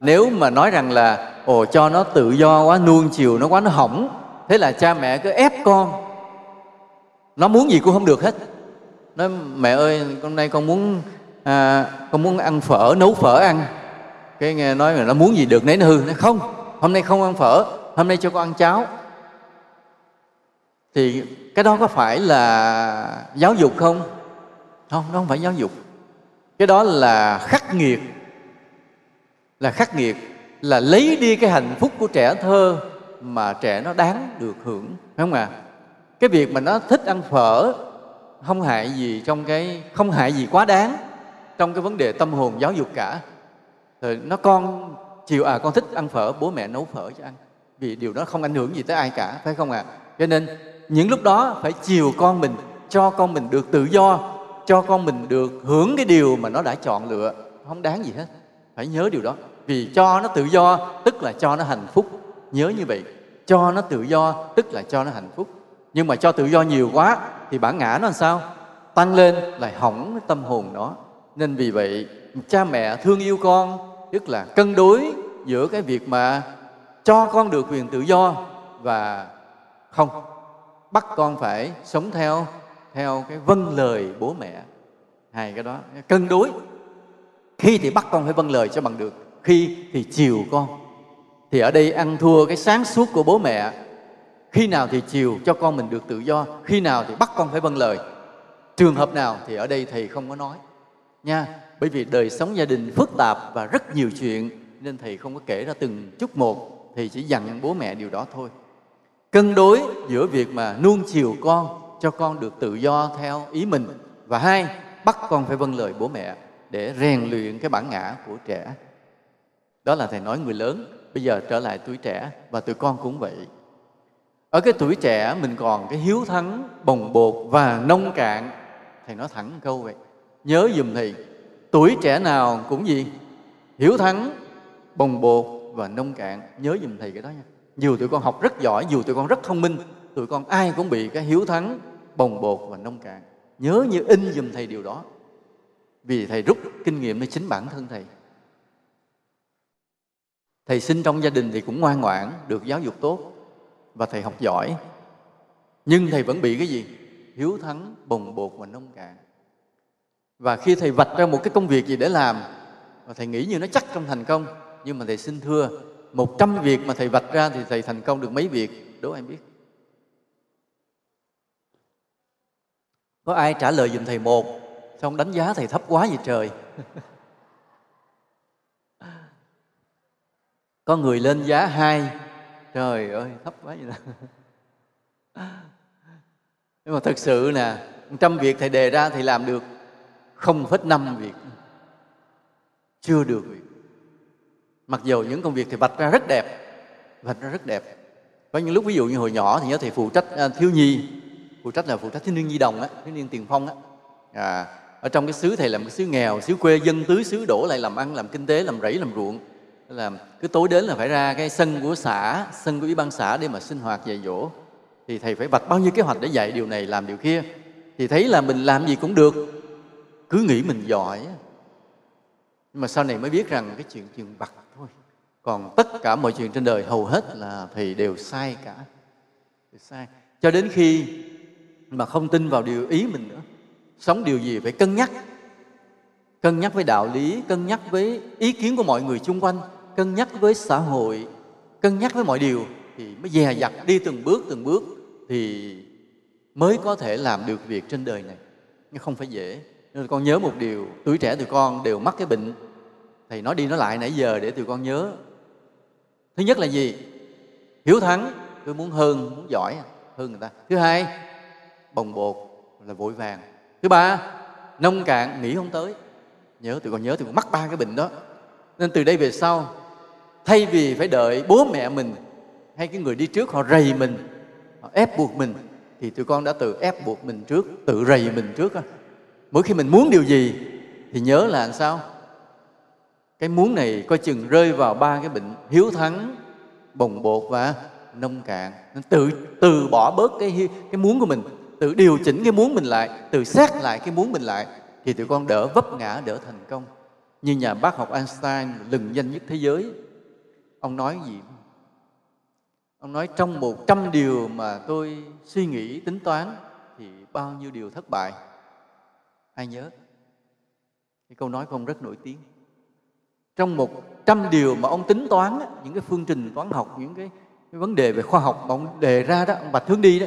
nếu mà nói rằng là, ồ, cho nó tự do quá, nuông chiều nó quá, nó hỏng, thế là cha mẹ cứ ép con, nó muốn gì cũng không được hết. Nói, mẹ ơi hôm nay con muốn à, con muốn ăn phở nấu phở ăn. Cái nghe nói là nó muốn gì được nấy nó hư. Nó không hôm nay không ăn phở hôm nay cho con ăn cháo. Thì cái đó có phải là giáo dục không? Không nó không phải giáo dục. Cái đó là khắc nghiệt. Là khắc nghiệt là lấy đi cái hạnh phúc của trẻ thơ mà trẻ nó đáng được hưởng. Phải không ạ? À? cái việc mà nó thích ăn phở không hại gì trong cái không hại gì quá đáng trong cái vấn đề tâm hồn giáo dục cả rồi nó con chiều à con thích ăn phở, bố mẹ nấu phở cho ăn. Vì điều đó không ảnh hưởng gì tới ai cả, phải không ạ? À? cho nên, những lúc đó phải chiều con mình, cho con mình được tự do, cho con mình được hưởng cái điều mà nó đã chọn lựa. Không đáng gì hết, phải nhớ điều đó. Vì cho nó tự do, tức là cho nó hạnh phúc. Nhớ như vậy, cho nó tự do, tức là cho nó hạnh phúc. Nhưng mà cho tự do nhiều quá, thì bản ngã nó làm sao? Tăng lên, lại hỏng cái tâm hồn nó nên vì vậy, cha mẹ thương yêu con tức là cân đối giữa cái việc mà cho con được quyền tự do và không bắt con phải sống theo theo cái vâng lời bố mẹ. Hai cái đó cân đối. Khi thì bắt con phải vâng lời cho bằng được, khi thì chiều con. Thì ở đây ăn thua cái sáng suốt của bố mẹ. Khi nào thì chiều cho con mình được tự do, khi nào thì bắt con phải vâng lời. Trường hợp nào thì ở đây thầy không có nói nha. Bởi vì đời sống gia đình phức tạp và rất nhiều chuyện, nên thầy không có kể ra từng chút một thì chỉ dặn bố mẹ điều đó thôi. Cân đối giữa việc mà nuông chiều con, cho con được tự do theo ý mình, và hai, bắt con phải vâng lời bố mẹ để rèn luyện cái bản ngã của trẻ. Đó là thầy nói người lớn, bây giờ trở lại tuổi trẻ, và tụi con cũng vậy. Ở cái tuổi trẻ, mình còn cái hiếu thắng, bồng bột và nông cạn. Thầy nói thẳng câu vậy nhớ dùm thầy, tuổi trẻ nào cũng gì? Hiếu thắng, bồng bột và nông cạn. Nhớ dùm thầy cái đó nha. Dù tụi con học rất giỏi dù tụi con rất thông minh. Tụi con ai cũng bị cái hiếu thắng, bồng bột và nông cạn. Nhớ như in dùm thầy điều đó. Vì thầy rút kinh nghiệm nơi chính bản thân thầy. Thầy sinh trong gia đình thì cũng ngoan ngoãn, được giáo dục tốt và thầy học giỏi. Nhưng thầy vẫn bị cái gì? Hiếu thắng, bồng bột và nông cạn và khi thầy vạch ra một cái công việc gì để làm và thầy nghĩ như nó chắc trong thành công, nhưng mà thầy xin thưa, một trăm việc mà thầy vạch ra thì thầy thành công được mấy việc? Đố em biết. Có ai trả lời dùm thầy một xong đánh giá thầy thấp quá vậy trời? (laughs) Có người lên giá hai. Trời ơi, thấp quá vậy đó (laughs) nhưng mà thật sự nè trăm việc thầy đề ra thì làm được không phết năm việc. Chưa được. Việc mặc dù những công việc thì vạch ra rất đẹp. Vạch ra rất đẹp. Có những lúc ví dụ như hồi nhỏ thì nhớ thầy phụ trách à, thiếu nhi. Phụ trách là phụ trách thiếu niên nhi đồng á thiếu niên tiền phong á. À, ở trong cái xứ thầy làm cái xứ nghèo xứ quê dân tứ xứ đổ lại làm ăn làm kinh tế làm rẫy làm ruộng. Là cứ tối đến là phải ra cái sân của xã sân của ủy ban xã để mà sinh hoạt dạy dỗ. Thì thầy phải vạch bao nhiêu kế hoạch để dạy điều này làm điều kia. Thì thấy là mình làm gì cũng được cứ nghĩ mình giỏi nhưng mà sau này mới biết rằng cái chuyện chuyện vặt thôi. Còn tất cả mọi chuyện trên đời hầu hết là thầy đều sai cả. Đều sai. Cho đến khi mà không tin vào điều ý mình nữa, sống điều gì phải cân nhắc. Cân nhắc với đạo lý, cân nhắc với ý kiến của mọi người xung quanh, cân nhắc với xã hội, cân nhắc với mọi điều thì mới dè dặt đi từng bước từng bước thì mới có thể làm được việc trên đời này. Nhưng không phải dễ nên con nhớ một điều, tuổi trẻ tụi con đều mắc cái bệnh. Thầy nói đi nói lại nãy giờ để tụi con nhớ. Thứ nhất là gì? Hiếu thắng, tôi muốn hơn, muốn giỏi à? hơn người ta. Thứ hai, bồng bột là vội vàng. Thứ ba, nông cạn nghĩ không tới. Nhớ, tụi con nhớ, tụi con mắc ba cái bệnh đó. Nên từ đây về sau, thay vì phải đợi bố mẹ mình hay cái người đi trước họ rầy mình, họ ép buộc mình, thì tụi con đã tự ép buộc mình trước, tự rầy mình trước mỗi khi mình muốn điều gì thì nhớ là làm sao? Cái muốn này coi chừng rơi vào ba cái bệnh hiếu thắng, bồng bột và nông cạn. Nên tự, từ bỏ bớt cái cái muốn của mình, tự điều chỉnh cái muốn mình lại, tự xét lại cái muốn mình lại thì tụi con đỡ vấp ngã, đỡ thành công. Như nhà bác học Einstein lừng danh nhất thế giới, ông nói gì? Ông nói, trong một trăm điều mà tôi suy nghĩ tính toán thì bao nhiêu điều thất bại? Ai nhớ? Cái câu nói của ông rất nổi tiếng. Trong một trăm điều mà ông tính toán những cái phương trình toán học những cái, cái vấn đề về khoa học mà ông đề ra đó ông bạch hướng đi đó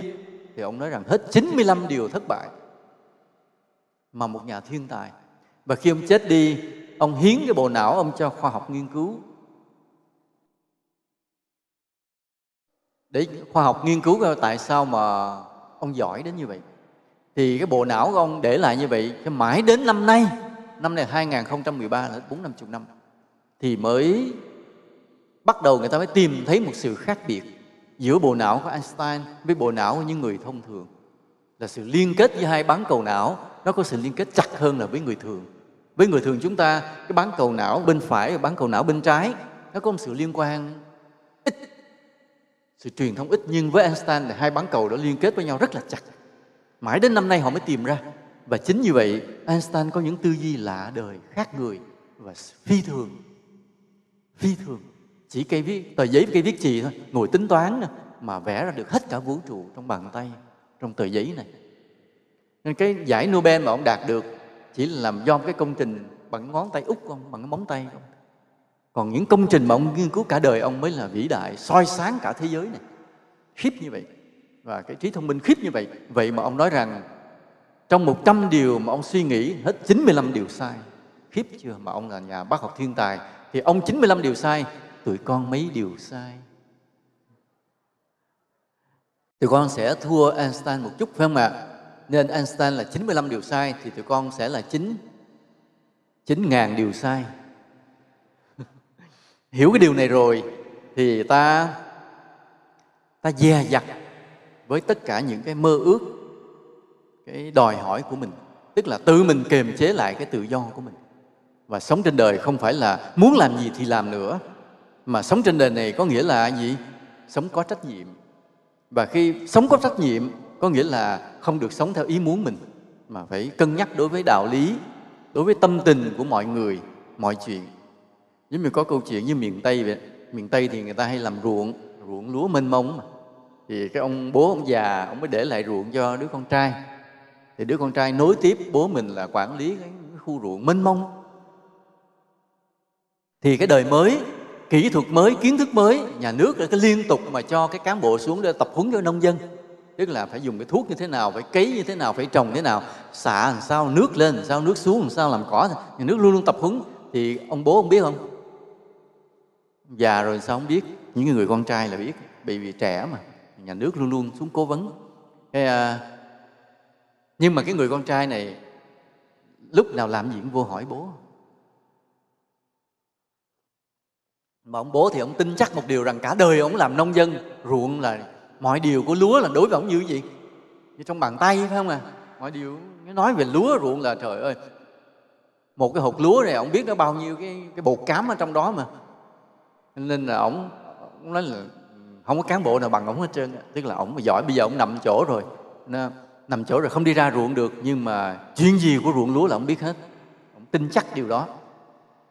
thì ông nói rằng hết 95 điều thất bại mà một nhà thiên tài. Và khi ông chết đi ông hiến cái bộ não ông cho khoa học nghiên cứu. Để khoa học nghiên cứu tại sao mà ông giỏi đến như vậy thì cái bộ não của ông để lại như vậy, cho mãi đến năm nay, năm này 2013 là bốn năm chục năm, thì mới bắt đầu người ta mới tìm thấy một sự khác biệt giữa bộ não của Einstein với bộ não của những người thông thường. Là sự liên kết với hai bán cầu não, nó có sự liên kết chặt hơn là với người thường. Với người thường chúng ta, cái bán cầu não bên phải và bán cầu não bên trái, nó có một sự liên quan ít. Sự truyền thông ít, nhưng với Einstein là hai bán cầu đó liên kết với nhau rất là chặt mãi đến năm nay họ mới tìm ra. Và chính như vậy, Einstein có những tư duy lạ đời khác người và phi thường. Phi thường. Chỉ cây viết, tờ giấy cây viết chì thôi. Ngồi tính toán mà vẽ ra được hết cả vũ trụ trong bàn tay, trong tờ giấy này. Nên cái giải Nobel mà ông đạt được chỉ là làm do cái công trình bằng ngón tay út con bằng cái móng tay không còn những công trình mà ông nghiên cứu cả đời, ông mới là vĩ đại, soi sáng cả thế giới này. Khiếp như vậy và cái trí thông minh khiếp như vậy vậy mà ông nói rằng, trong 100 điều mà ông suy nghĩ, hết 95 điều sai. Khiếp chưa mà ông là nhà bác học thiên tài, thì ông 95 điều sai, tụi con mấy điều sai? Tụi con sẽ thua Einstein một chút, phải không ạ? Nên Einstein là 95 điều sai, thì tụi con sẽ là 9 9 ngàn điều sai. (laughs) Hiểu cái điều này rồi, thì ta ta dè dặt với tất cả những cái mơ ước, cái đòi hỏi của mình, tức là tự mình kềm chế lại cái tự do của mình. Và sống trên đời không phải là muốn làm gì thì làm nữa, mà sống trên đời này có nghĩa là gì? Sống có trách nhiệm. Và khi sống có trách nhiệm, có nghĩa là không được sống theo ý muốn mình, mà phải cân nhắc đối với đạo lý, đối với tâm tình của mọi người, mọi chuyện. Giống như có câu chuyện như miền tây vậy, miền tây thì người ta hay làm ruộng ruộng lúa mênh mông mà thì cái ông bố, ông già, ông mới để lại ruộng cho đứa con trai. Thì đứa con trai nối tiếp bố mình là quản lý cái khu ruộng mênh mông. Thì cái đời mới, kỹ thuật mới, kiến thức mới, nhà nước đã cái liên tục mà cho cái cán bộ xuống để tập huấn cho nông dân. Tức là phải dùng cái thuốc như thế nào, phải cấy như thế nào, phải trồng thế nào, xả làm sao, nước lên làm sao, nước xuống làm sao, làm cỏ. Nhà nước luôn luôn tập huấn. Thì ông bố, ông biết không? Già rồi sao không biết? Những người con trai là biết, bởi vì trẻ mà nhà nước luôn luôn xuống cố vấn. Cái, à, nhưng mà cái người con trai này lúc nào làm gì cũng vô hỏi bố. Mà ông bố thì ông tin chắc một điều rằng cả đời ông làm nông dân ruộng là mọi điều của lúa là đối với ông như vậy. gì như trong bàn tay phải không à mọi điều nói về lúa ruộng là trời ơi một cái hột lúa này ông biết nó bao nhiêu cái cái bột cám ở trong đó mà. Nên là ông, ông nói là không có cán bộ nào bằng ông hết trơn tức là ông giỏi bây giờ ông nằm chỗ rồi. Nó, nằm chỗ rồi không đi ra ruộng được. Nhưng mà chuyện gì của ruộng lúa là ông biết hết. Ông tin chắc điều đó.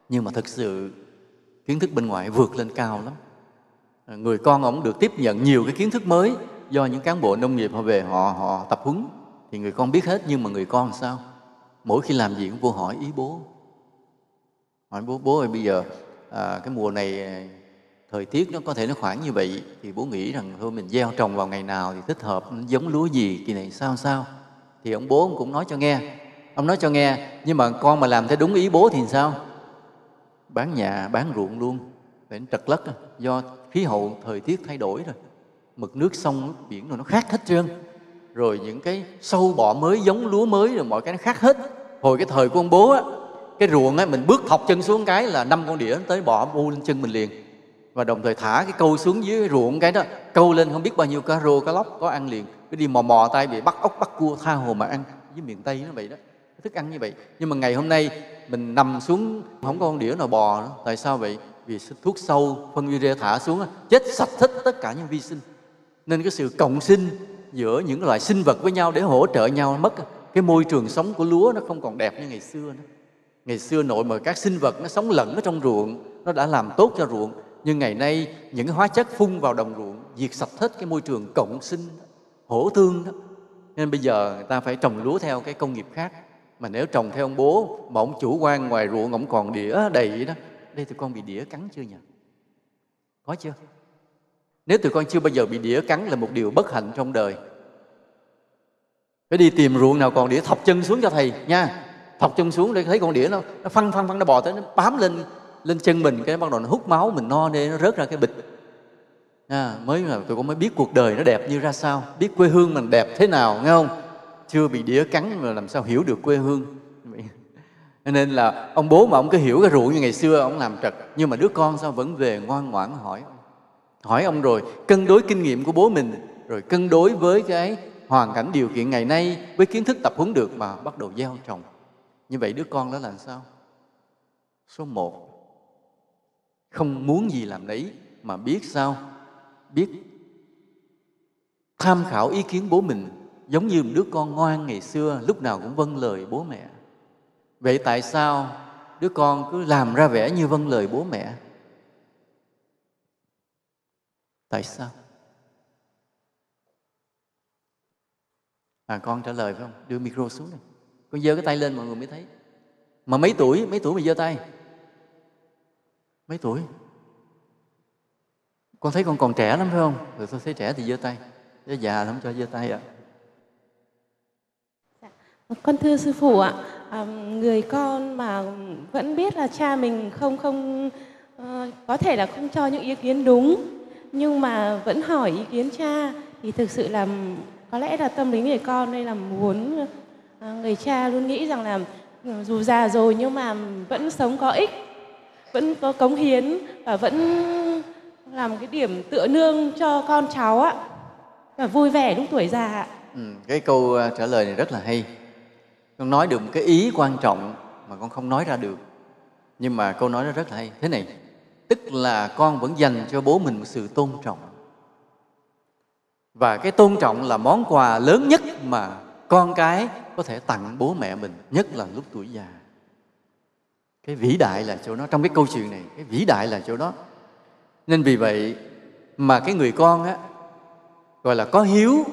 Nhưng mà thực sự kiến thức bên ngoài vượt lên cao lắm. Người con ông được tiếp nhận nhiều cái kiến thức mới do những cán bộ nông nghiệp họ về họ họ tập huấn. Thì người con biết hết nhưng mà người con sao? Mỗi khi làm gì cũng vô hỏi ý bố. Hỏi bố bố ơi bây giờ à, cái mùa này thời tiết nó có thể nó khoảng như vậy thì bố nghĩ rằng, thôi, mình gieo trồng vào ngày nào thì thích hợp giống lúa gì, kỳ này sao sao? Thì ông bố ông cũng nói cho nghe. Ông nói cho nghe, nhưng mà con mà làm theo đúng ý bố thì sao? Bán nhà, bán ruộng luôn. Để trật lất do khí hậu thời tiết thay đổi rồi. Mực nước sông, nước biển rồi nó khác hết trơn. Rồi những cái sâu bọ mới giống lúa mới rồi mọi cái nó khác hết. Hồi cái thời của ông bố á, cái ruộng á, mình bước thọc chân xuống cái là năm con đĩa tới bọ bu lên chân mình liền và đồng thời thả cái câu xuống dưới ruộng cái đó. Câu lên không biết bao nhiêu cá rô, cá lóc có ăn liền. Cứ đi mò mò tay bị bắt ốc, bắt cua, tha hồ mà ăn. Với miền tây nó vậy đó. Thức ăn như vậy. Nhưng mà ngày hôm nay mình nằm xuống, không có con đĩa nào bò nữa. Tại sao vậy? Vì thuốc sâu, phân urea thả xuống chết sạch hết, tất cả những vi sinh. Nên cái sự cộng sinh giữa những loại sinh vật với nhau để hỗ trợ nhau mất cái môi trường sống của lúa nó không còn đẹp như ngày xưa nữa. Ngày xưa nội mà các sinh vật nó sống lẫn ở trong ruộng, nó đã làm tốt cho ruộng nhưng ngày nay, những cái hóa chất phun vào đồng ruộng, diệt sạch hết cái môi trường cộng sinh, hổ thương đó. Nên bây giờ người ta phải trồng lúa theo cái công nghiệp khác. Mà nếu trồng theo ông bố, mà ông chủ quan ngoài ruộng, ông còn đĩa đầy đó, đây tụi con bị đĩa cắn chưa nhỉ? Có chưa? Nếu tụi con chưa bao giờ bị đĩa cắn là một điều bất hạnh trong đời. Phải đi tìm ruộng nào còn đĩa, thọc chân xuống cho thầy nha. Thọc chân xuống để thấy con đĩa nó nó phăng phăng phăng, nó bò tới, nó bám lên lên chân mình cái bắt đầu nó hút máu mình no nên nó rớt ra cái bịch. À, mới mà tụi con mới biết cuộc đời nó đẹp như ra sao biết quê hương mình đẹp thế nào nghe không? Chưa bị đĩa cắn mà làm sao hiểu được quê hương. Nên là ông bố mà ông cứ hiểu cái rượu như ngày xưa ông làm trật. Nhưng mà đứa con sao vẫn về ngoan ngoãn hỏi. Hỏi ông rồi cân đối kinh nghiệm của bố mình rồi cân đối với cái hoàn cảnh điều kiện ngày nay với kiến thức tập huấn được mà bắt đầu gieo trồng. Như vậy đứa con đó là sao? Số một không muốn gì làm đấy mà biết sao? Biết tham khảo ý kiến bố mình, giống như một đứa con ngoan ngày xưa, lúc nào cũng vâng lời bố mẹ. Vậy tại sao đứa con cứ làm ra vẻ như vâng lời bố mẹ? Tại sao? À con trả lời phải không? Đưa micro xuống này con giơ cái tay lên, mọi người mới thấy. Mà mấy tuổi? Mấy tuổi mà giơ tay? Mấy tuổi? Con thấy con còn trẻ lắm phải không? Rồi tôi thấy trẻ thì giơ tay. Nếu già lắm cho giơ tay ạ. À. con thưa sư phụ ạ à, người con mà vẫn biết là cha mình không không ờ, có thể là không cho những ý kiến đúng nhưng mà vẫn hỏi ý kiến cha thì thực sự là có lẽ là tâm lý người con đây là muốn à, người cha luôn nghĩ rằng là dù già rồi nhưng mà vẫn sống có ích vẫn có cống hiến và vẫn làm cái điểm tựa nương cho con cháu ạ. Và vui vẻ lúc tuổi già ạ. Ừ, cái câu ờ, trả lời này rất là hay. Con nói được một cái ý quan trọng mà con không nói ra được. Nhưng mà câu nói nó rất là hay. Thế này tức là con vẫn dành cho bố mình một sự tôn trọng. Và cái tôn trọng là món quà lớn nhất mà con cái có thể tặng bố mẹ mình nhất là lúc tuổi già cái vĩ đại là chỗ đó, trong cái câu chuyện này, cái vĩ đại là chỗ đó. Nên vì vậy mà cái người con á, gọi là có hiếu,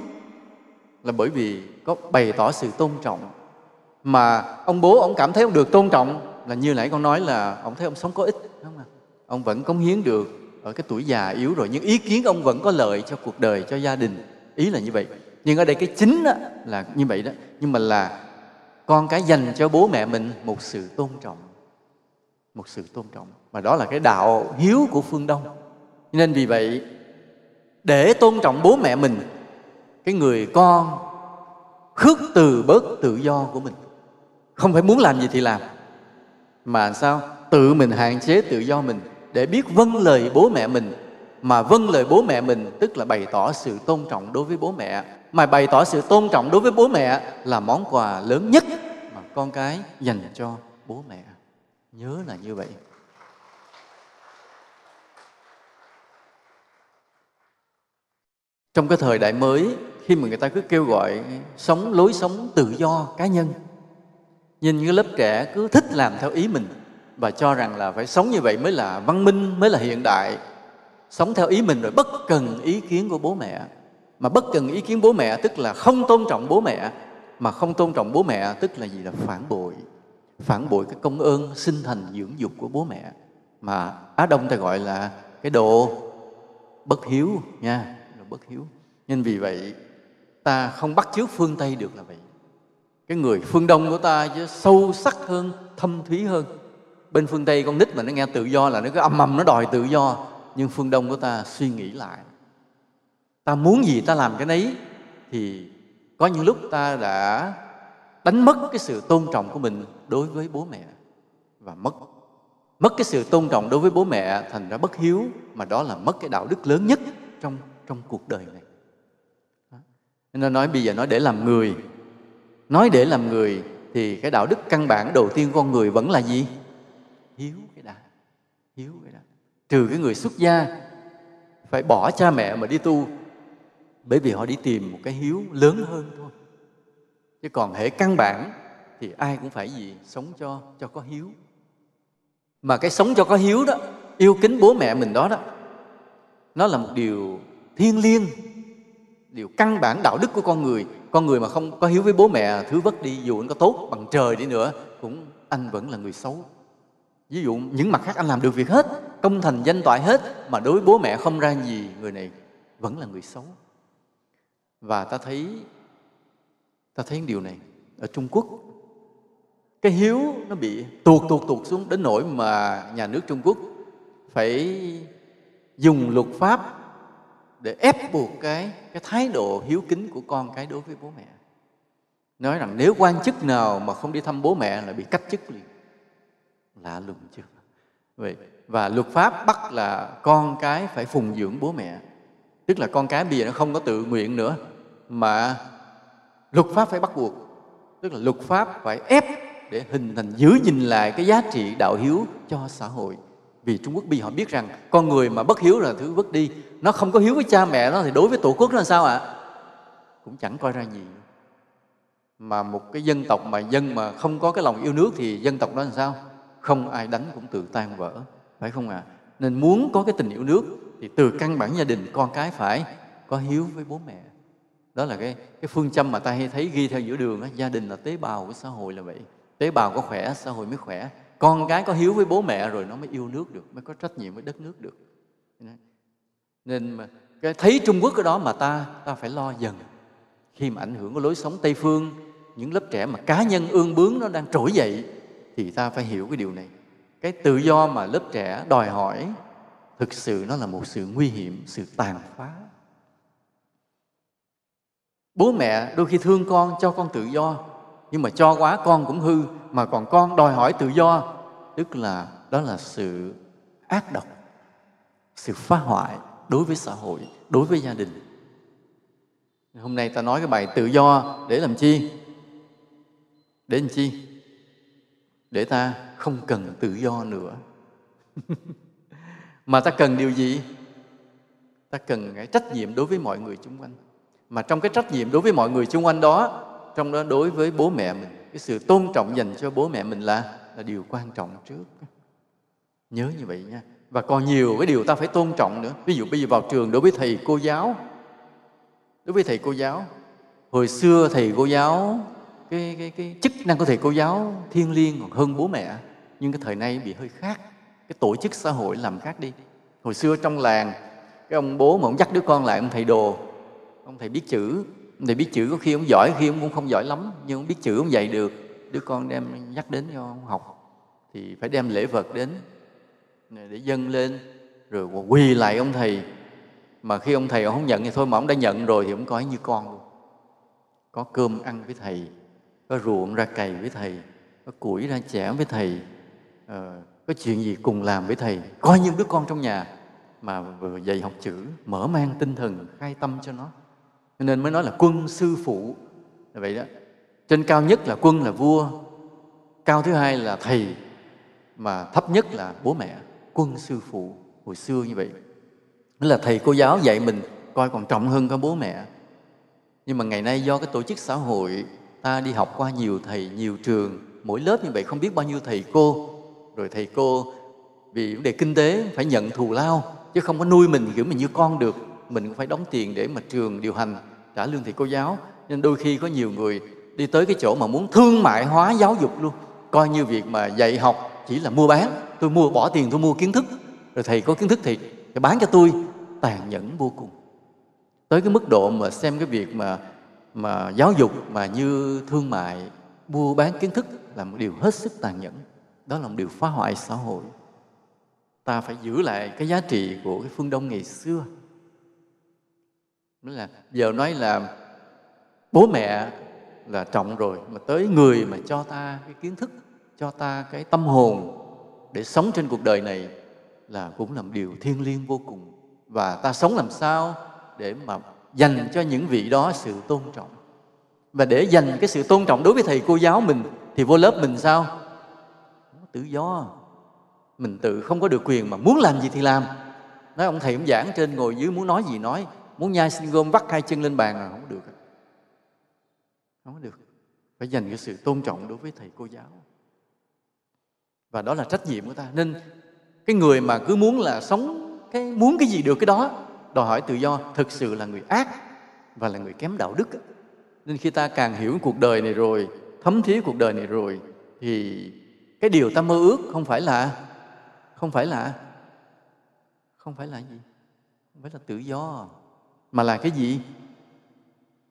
là bởi vì có bày tỏ sự tôn trọng. Mà ông bố ông cảm thấy ông được tôn trọng, là như nãy con nói là ông thấy ông sống có ích, đúng không ông vẫn cống hiến được ở cái tuổi già yếu rồi, nhưng ý kiến ông vẫn có lợi cho cuộc đời, cho gia đình, ý là như vậy. Nhưng ở đây cái chính đó là như vậy đó. Nhưng mà là con cái dành cho bố mẹ mình một sự tôn trọng một sự tôn trọng. Mà đó là cái đạo hiếu của phương đông. Nên vì vậy, để tôn trọng bố mẹ mình, cái người con khước từ bớt tự do của mình. Không phải muốn làm gì thì làm, mà sao? Tự mình hạn chế tự do mình để biết vâng lời bố mẹ mình. Mà vâng lời bố mẹ mình tức là bày tỏ sự tôn trọng đối với bố mẹ. Mà bày tỏ sự tôn trọng đối với bố mẹ là món quà lớn nhất mà con cái dành cho bố mẹ nhớ là như vậy. Trong cái thời đại mới, khi mà người ta cứ kêu gọi sống, lối sống tự do, cá nhân, nhìn như lớp trẻ cứ thích làm theo ý mình và cho rằng là phải sống như vậy mới là văn minh, mới là hiện đại. Sống theo ý mình rồi bất cần ý kiến của bố mẹ. Mà bất cần ý kiến bố mẹ tức là không tôn trọng bố mẹ, mà không tôn trọng bố mẹ tức là gì là phản bội phản bội cái công ơn sinh thành dưỡng dục của bố mẹ. Mà á đông ta gọi là cái độ bất hiếu nha, độ bất hiếu. Nên vì vậy, ta không bắt chước phương tây được là vậy. Cái người phương đông của ta chứ sâu sắc hơn, thâm thúy hơn. Bên phương tây con nít mà nó nghe tự do là nó cứ âm âm nó đòi tự do, nhưng phương đông của ta suy nghĩ lại. Ta muốn gì ta làm cái nấy, thì có những lúc ta đã đánh mất cái sự tôn trọng của mình đối với bố mẹ và mất. Mất cái sự tôn trọng đối với bố mẹ thành ra bất hiếu, mà đó là mất cái đạo đức lớn nhất trong trong cuộc đời này. Nên nói bây giờ nói để làm người. Nói để làm người thì cái đạo đức căn bản đầu tiên con người vẫn là gì? Hiếu cái đã. Hiếu cái đã. Trừ cái người xuất gia phải bỏ cha mẹ mà đi tu, bởi vì họ đi tìm một cái hiếu lớn hơn thôi chứ còn hệ căn bản thì ai cũng phải gì sống cho cho có hiếu. Mà cái sống cho có hiếu đó, yêu kính bố mẹ mình đó đó, nó là một điều thiêng liêng, điều căn bản đạo đức của con người. Con người mà không có hiếu với bố mẹ, thứ vất đi, dù anh có tốt bằng trời đi nữa, cũng anh vẫn là người xấu. Ví dụ những mặt khác anh làm được việc hết, công thành danh toại hết, mà đối với bố mẹ không ra gì, người này vẫn là người xấu. Và ta thấy ta thấy điều này ở trung quốc. Cái hiếu nó bị tuột tuột tuột xuống đến nỗi mà nhà nước trung quốc phải dùng luật pháp để ép buộc cái cái thái độ hiếu kính của con cái đối với bố mẹ. Nói rằng nếu quan chức nào mà không đi thăm bố mẹ là bị cách chức liền. Lạ lùng chưa vậy, và luật pháp bắt là con cái phải phùng dưỡng bố mẹ. Tức là con cái bây giờ nó không có tự nguyện nữa, mà luật pháp phải bắt buộc, tức là luật pháp phải ép để hình thành, giữ gìn lại cái giá trị đạo hiếu cho xã hội vì Trung Quốc bây giờ họ biết rằng con người mà bất hiếu là thứ vứt đi, nó không có hiếu với cha mẹ nó thì đối với tổ quốc nó là sao ạ à? cũng chẳng coi ra gì mà một cái dân tộc mà dân mà không có cái lòng yêu nước thì dân tộc đó làm sao không ai đánh cũng tự tan vỡ, phải không ạ à? nên muốn có cái tình yêu nước thì từ căn bản gia đình con cái phải có hiếu với bố mẹ đó là cái cái phương châm mà ta hay thấy ghi theo giữa đường đó, gia đình là tế bào của xã hội là vậy. Tế bào có khỏe xã hội mới khỏe. Con cái có hiếu với bố mẹ rồi nó mới yêu nước được mới có trách nhiệm với đất nước được. Nên mà cái thấy Trung Quốc cái đó mà ta ta phải lo dần. Khi mà ảnh hưởng của lối sống Tây phương những lớp trẻ mà cá nhân ương bướng nó đang trỗi dậy thì ta phải hiểu cái điều này. Cái tự do mà lớp trẻ đòi hỏi thực sự nó là một sự nguy hiểm sự tàn phá bố mẹ đôi khi thương con, cho con tự do. Nhưng mà cho quá con cũng hư, mà còn con đòi hỏi tự do. Tức là đó là sự ác độc, sự phá hoại đối với xã hội, đối với gia đình. Hôm nay ta nói cái bài tự do để làm chi? Để làm chi? Để ta không cần tự do nữa. (laughs) Mà ta cần điều gì? Ta cần cái trách nhiệm đối với mọi người xung quanh mà trong cái trách nhiệm đối với mọi người xung quanh đó trong đó đối với bố mẹ mình cái sự tôn trọng dành cho bố mẹ mình là là điều quan trọng trước. Nhớ như vậy nha. Và còn nhiều cái điều ta phải tôn trọng nữa. Ví dụ bây giờ vào trường đối với thầy cô giáo đối với thầy cô giáo hồi xưa thầy cô giáo cái, cái, cái chức năng của thầy cô giáo thiêng liêng còn hơn bố mẹ nhưng cái thời nay bị hơi khác. Cái tổ chức xã hội làm khác đi. Hồi xưa trong làng cái ông bố mà ông dắt đứa con lại ông thầy đồ ông thầy biết chữ. Ông thầy biết chữ có khi ông giỏi khi ông cũng không giỏi lắm nhưng ông biết chữ ông dạy được. Đứa con đem nhắc đến cho ông học thì phải đem lễ vật đến để dâng lên rồi quỳ lại ông thầy. Mà khi ông thầy ông không nhận thì thôi mà ông đã nhận rồi thì ông coi như con luôn. Có cơm ăn với thầy có ruộng ra cày với thầy có củi ra chẻ với thầy ờ, có chuyện gì cùng làm với thầy. Coi như đứa con trong nhà mà vừa dạy học chữ mở mang tinh thần khai tâm cho nó cho nên mới nói là quân sư phụ. Là vậy đó. Trên cao nhất là quân là vua, cao thứ hai là thầy, mà thấp nhất là bố mẹ, quân sư phụ, hồi xưa như vậy. Nghĩa là thầy cô giáo dạy mình coi còn trọng hơn cả bố mẹ. Nhưng mà ngày nay do cái tổ chức xã hội, ta đi học qua nhiều thầy, nhiều trường, mỗi lớp như vậy không biết bao nhiêu thầy cô. Rồi thầy cô vì vấn đề kinh tế phải nhận thù lao, chứ không có nuôi mình kiểu mình như con được, mình cũng phải đóng tiền để mà trường điều hành trả lương thầy cô giáo. Nên đôi khi có nhiều người đi tới cái chỗ mà muốn thương mại hóa giáo dục luôn. Coi như việc mà dạy học chỉ là mua bán. Tôi mua, bỏ tiền tôi mua kiến thức. Rồi thầy có kiến thức thì bán cho tôi. Tàn nhẫn vô cùng. Tới cái mức độ mà xem cái việc mà mà giáo dục mà như thương mại, mua bán kiến thức là một điều hết sức tàn nhẫn. Đó là một điều phá hoại xã hội. Ta phải giữ lại cái giá trị của cái phương đông ngày xưa. Nói là, giờ nói là bố mẹ là trọng rồi, mà tới người mà cho ta cái kiến thức, cho ta cái tâm hồn để sống trên cuộc đời này là cũng là một điều thiêng liêng vô cùng. Và ta sống làm sao để mà dành cho những vị đó sự tôn trọng? Và để dành cái sự tôn trọng đối với thầy cô giáo mình thì vô lớp mình sao? Tự do. Mình tự không có được quyền mà muốn làm gì thì làm. Nói ông thầy ông giảng trên ngồi dưới muốn nói gì nói muốn nhai xin gom vắt hai chân lên bàn là không được không được. Phải dành cái sự tôn trọng đối với thầy cô giáo. Và đó là trách nhiệm của ta. Nên cái người mà cứ muốn là sống, cái muốn cái gì được cái đó, đòi hỏi tự do. Thực sự là người ác và là người kém đạo đức nên khi ta càng hiểu cuộc đời này rồi, thấm thía cuộc đời này rồi, thì cái điều ta mơ ước không phải là, không phải là, không phải là gì? Không phải là tự do mà là cái gì?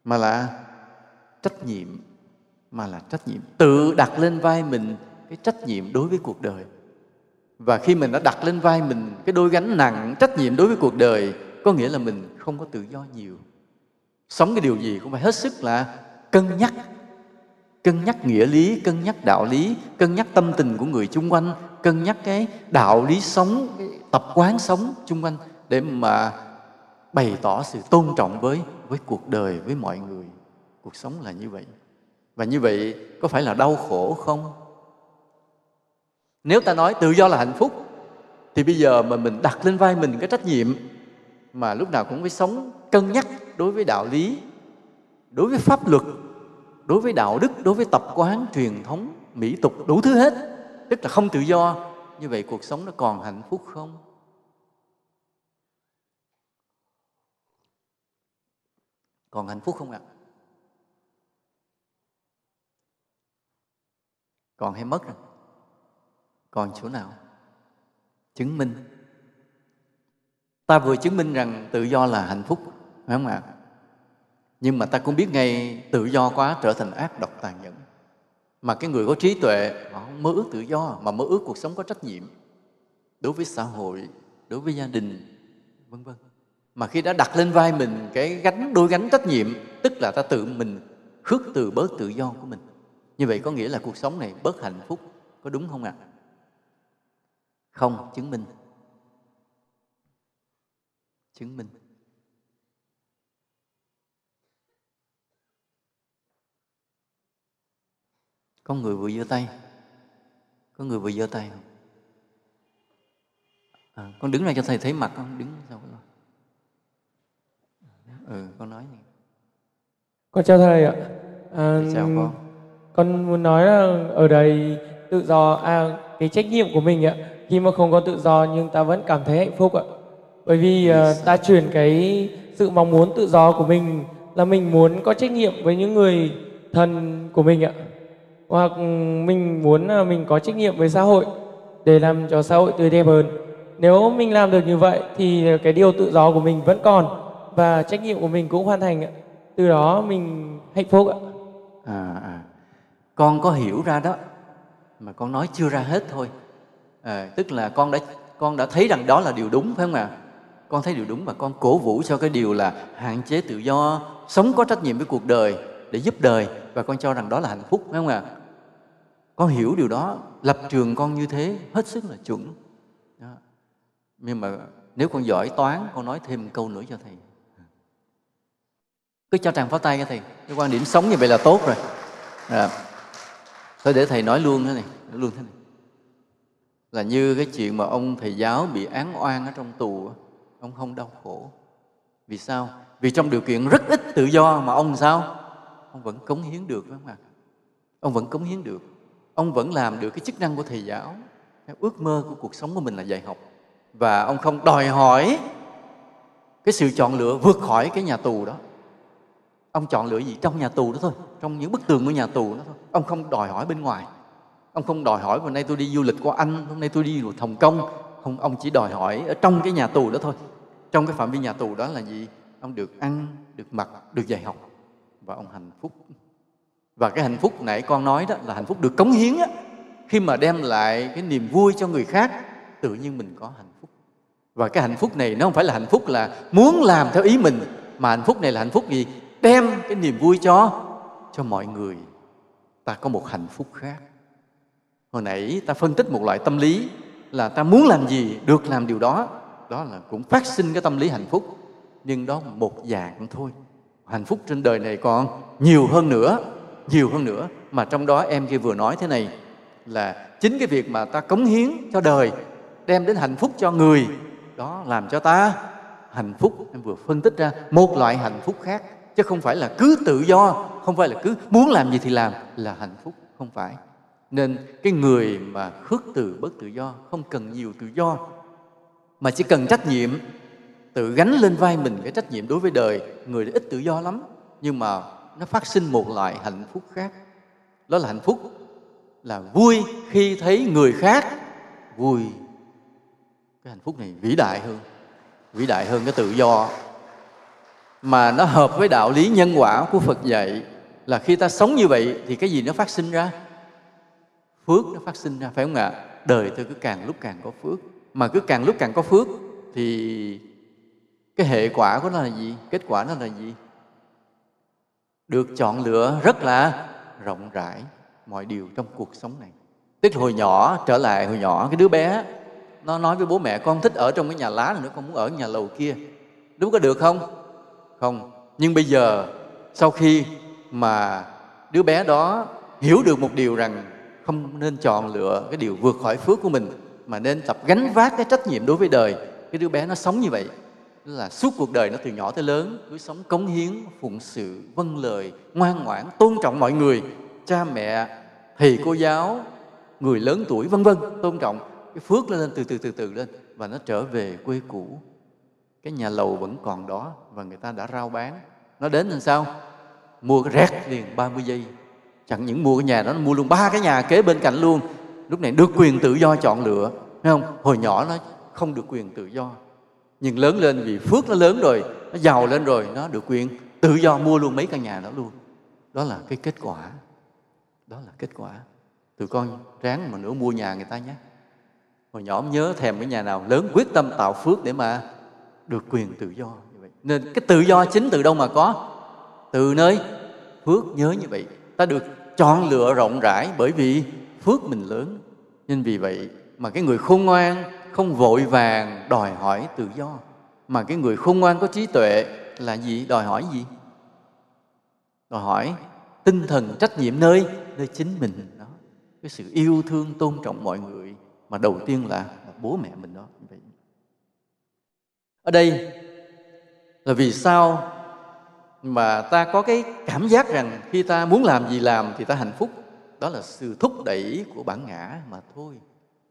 Mà là trách nhiệm. Mà là trách nhiệm. Tự đặt lên vai mình cái trách nhiệm đối với cuộc đời. Và khi mình đã đặt lên vai mình cái đôi gánh nặng trách nhiệm đối với cuộc đời, có nghĩa là mình không có tự do nhiều. Sống cái điều gì cũng phải hết sức là cân nhắc. Cân nhắc nghĩa lý, cân nhắc đạo lý, cân nhắc tâm tình của người chung quanh, cân nhắc cái đạo lý sống, cái tập quán sống chung quanh để mà bày tỏ sự tôn trọng với với cuộc đời, với mọi người. Cuộc sống là như vậy. Và như vậy có phải là đau khổ không? Nếu ta nói tự do là hạnh phúc, thì bây giờ mà mình đặt lên vai mình cái trách nhiệm mà lúc nào cũng phải sống cân nhắc đối với đạo lý, đối với pháp luật, đối với đạo đức, đối với tập quán, truyền thống, mỹ tục, đủ thứ hết. Tức là không tự do. Như vậy cuộc sống nó còn hạnh phúc không? Còn hạnh phúc không ạ? Còn hay mất rồi? Còn chỗ nào? Chứng minh. Ta vừa chứng minh rằng tự do là hạnh phúc, phải không ạ? Nhưng mà ta cũng biết ngay tự do quá trở thành ác độc tàn nhẫn. Mà cái người có trí tuệ họ không mơ ước tự do, mà mơ ước cuộc sống có trách nhiệm đối với xã hội, đối với gia đình, vân vân mà khi đã đặt lên vai mình cái gánh đôi gánh trách nhiệm tức là ta tự mình khước từ bớt tự do của mình. Như vậy có nghĩa là cuộc sống này bớt hạnh phúc có đúng không ạ? Không chứng minh. Chứng minh. Có người vừa giơ tay. Có người vừa giơ tay không? À, con đứng ra cho thầy thấy mặt không? Đứng sao không ừ con nói con chào thầy ạ. À, chào con. con muốn nói là ở đây tự do à cái trách nhiệm của mình ạ khi mà không có tự do nhưng ta vẫn cảm thấy hạnh phúc ạ. Bởi vì uh, ta chuyển cái sự mong muốn tự do của mình là mình muốn có trách nhiệm với những người thân của mình ạ. Hoặc mình muốn là mình có trách nhiệm với xã hội để làm cho xã hội tươi đẹp hơn. Nếu mình làm được như vậy thì cái điều tự do của mình vẫn còn và trách nhiệm của mình cũng hoàn thành ạ. Từ đó mình hạnh phúc ạ. À, à. con có hiểu ra đó mà con nói chưa ra hết thôi. À, tức là con đã con đã thấy rằng đó là điều đúng phải không ạ? Con thấy điều đúng và con cổ vũ cho cái điều là hạn chế tự do sống có trách nhiệm với cuộc đời để giúp đời và con cho rằng đó là hạnh phúc phải không ạ? Con hiểu điều đó lập trường con như thế hết sức là chuẩn. Đó. nhưng mà nếu con giỏi toán con nói thêm câu nữa cho thầy cứ cho tràng pháo tay cho thầy. Cái quan điểm sống như vậy là tốt rồi. À. thôi để thầy nói luôn thế này. Nói luôn thế này. Là như cái chuyện mà ông thầy giáo bị án oan ở trong tù ông không đau khổ. Vì sao? Vì trong điều kiện rất ít tự do mà ông sao? Ông vẫn cống hiến được, phải không ạ? Ông vẫn cống hiến được. Ông vẫn làm được cái chức năng của thầy giáo. Cái ước mơ của cuộc sống của mình là dạy học. Và ông không đòi hỏi cái sự chọn lựa vượt khỏi cái nhà tù đó ông chọn lựa gì? Trong nhà tù đó thôi, trong những bức tường của nhà tù đó thôi. Ông không đòi hỏi bên ngoài. Ông không đòi hỏi, hôm nay tôi đi du lịch qua anh, hôm nay tôi đi du lịch hồng kông. Không, ông chỉ đòi hỏi ở trong cái nhà tù đó thôi. Trong cái phạm vi nhà tù đó là gì? Ông được ăn, được mặc, được dạy học, và ông hạnh phúc. Và cái hạnh phúc nãy con nói đó là hạnh phúc được cống hiến á. Khi mà đem lại cái niềm vui cho người khác, tự nhiên mình có hạnh phúc. Và cái hạnh phúc này nó không phải là hạnh phúc là muốn làm theo ý mình, mà hạnh phúc này là hạnh phúc gì? Đem cái niềm vui cho cho mọi người. Ta có một hạnh phúc khác. Hồi nãy ta phân tích một loại tâm lý là ta muốn làm gì, được làm điều đó. Đó là cũng phát sinh cái tâm lý hạnh phúc, nhưng đó một dạng thôi. Hạnh phúc trên đời này còn nhiều hơn nữa, nhiều hơn nữa. Mà trong đó em kia vừa nói thế này, là chính cái việc mà ta cống hiến cho đời, đem đến hạnh phúc cho người, đó làm cho ta hạnh phúc. Em vừa phân tích ra một loại hạnh phúc khác chứ không phải là cứ tự do, không phải là cứ muốn làm gì thì làm, là hạnh phúc, không phải. Nên cái người mà khước từ bất tự do, không cần nhiều tự do, mà chỉ cần trách nhiệm, tự gánh lên vai mình cái trách nhiệm đối với đời, người ít tự do lắm. Nhưng mà nó phát sinh một loại hạnh phúc khác. Đó là hạnh phúc là vui khi thấy người khác vui. Cái hạnh phúc này vĩ đại hơn, vĩ đại hơn cái tự do mà nó hợp với đạo lý nhân quả của Phật dạy là khi ta sống như vậy thì cái gì nó phát sinh ra? Phước nó phát sinh ra, phải không ạ? Đời tôi cứ càng lúc càng có phước. Mà cứ càng lúc càng có phước thì cái hệ quả của nó là gì? Kết quả nó là gì? Được chọn lựa rất là rộng rãi mọi điều trong cuộc sống này. Tức hồi nhỏ trở lại, hồi nhỏ cái đứa bé, nó nói với bố mẹ, con thích ở trong cái nhà lá này nữa, con muốn ở nhà lầu kia. Đúng có được không? Không. Nhưng bây giờ, sau khi mà đứa bé đó hiểu được một điều rằng không nên chọn lựa cái điều vượt khỏi phước của mình, mà nên tập gánh vác cái trách nhiệm đối với đời, cái đứa bé nó sống như vậy là suốt cuộc đời, nó từ nhỏ tới lớn, cứ sống cống hiến, phụng sự vâng lời, ngoan ngoãn, tôn trọng mọi người, cha mẹ, thầy cô giáo, người lớn tuổi, vân vân, tôn trọng. Cái phước lên từ từ từ từ lên và nó trở về quê cũ cái nhà lầu vẫn còn đó và người ta đã rao bán. Nó đến làm sao? Mua cái rét liền 30 giây. Chẳng những mua cái nhà đó, nó mua luôn ba cái nhà kế bên cạnh luôn. Lúc này được quyền tự do chọn lựa thấy không? Hồi nhỏ nó không được quyền tự do. Nhưng lớn lên vì phước nó lớn rồi, nó giàu lên rồi, nó được quyền tự do mua luôn mấy căn nhà đó luôn. Đó là cái kết quả. Đó là kết quả. Tụi con ráng mà nữa mua nhà người ta nhé. Hồi nhỏ nhớ thèm cái nhà nào, lớn quyết tâm tạo phước để mà được quyền tự do như vậy. Nên cái tự do chính từ đâu mà có? Từ nơi phước nhớ như vậy. Ta được chọn lựa rộng rãi bởi vì phước mình lớn. Nên vì vậy mà cái người khôn ngoan không vội vàng đòi hỏi tự do. Mà cái người khôn ngoan có trí tuệ là gì? Đòi hỏi gì? Đòi hỏi tinh thần trách nhiệm nơi nơi chính mình đó. Cái sự yêu thương tôn trọng mọi người mà đầu tiên là, là bố mẹ mình đó ở đây là vì sao mà ta có cái cảm giác rằng khi ta muốn làm gì làm thì ta hạnh phúc? Đó là sự thúc đẩy của bản ngã mà thôi.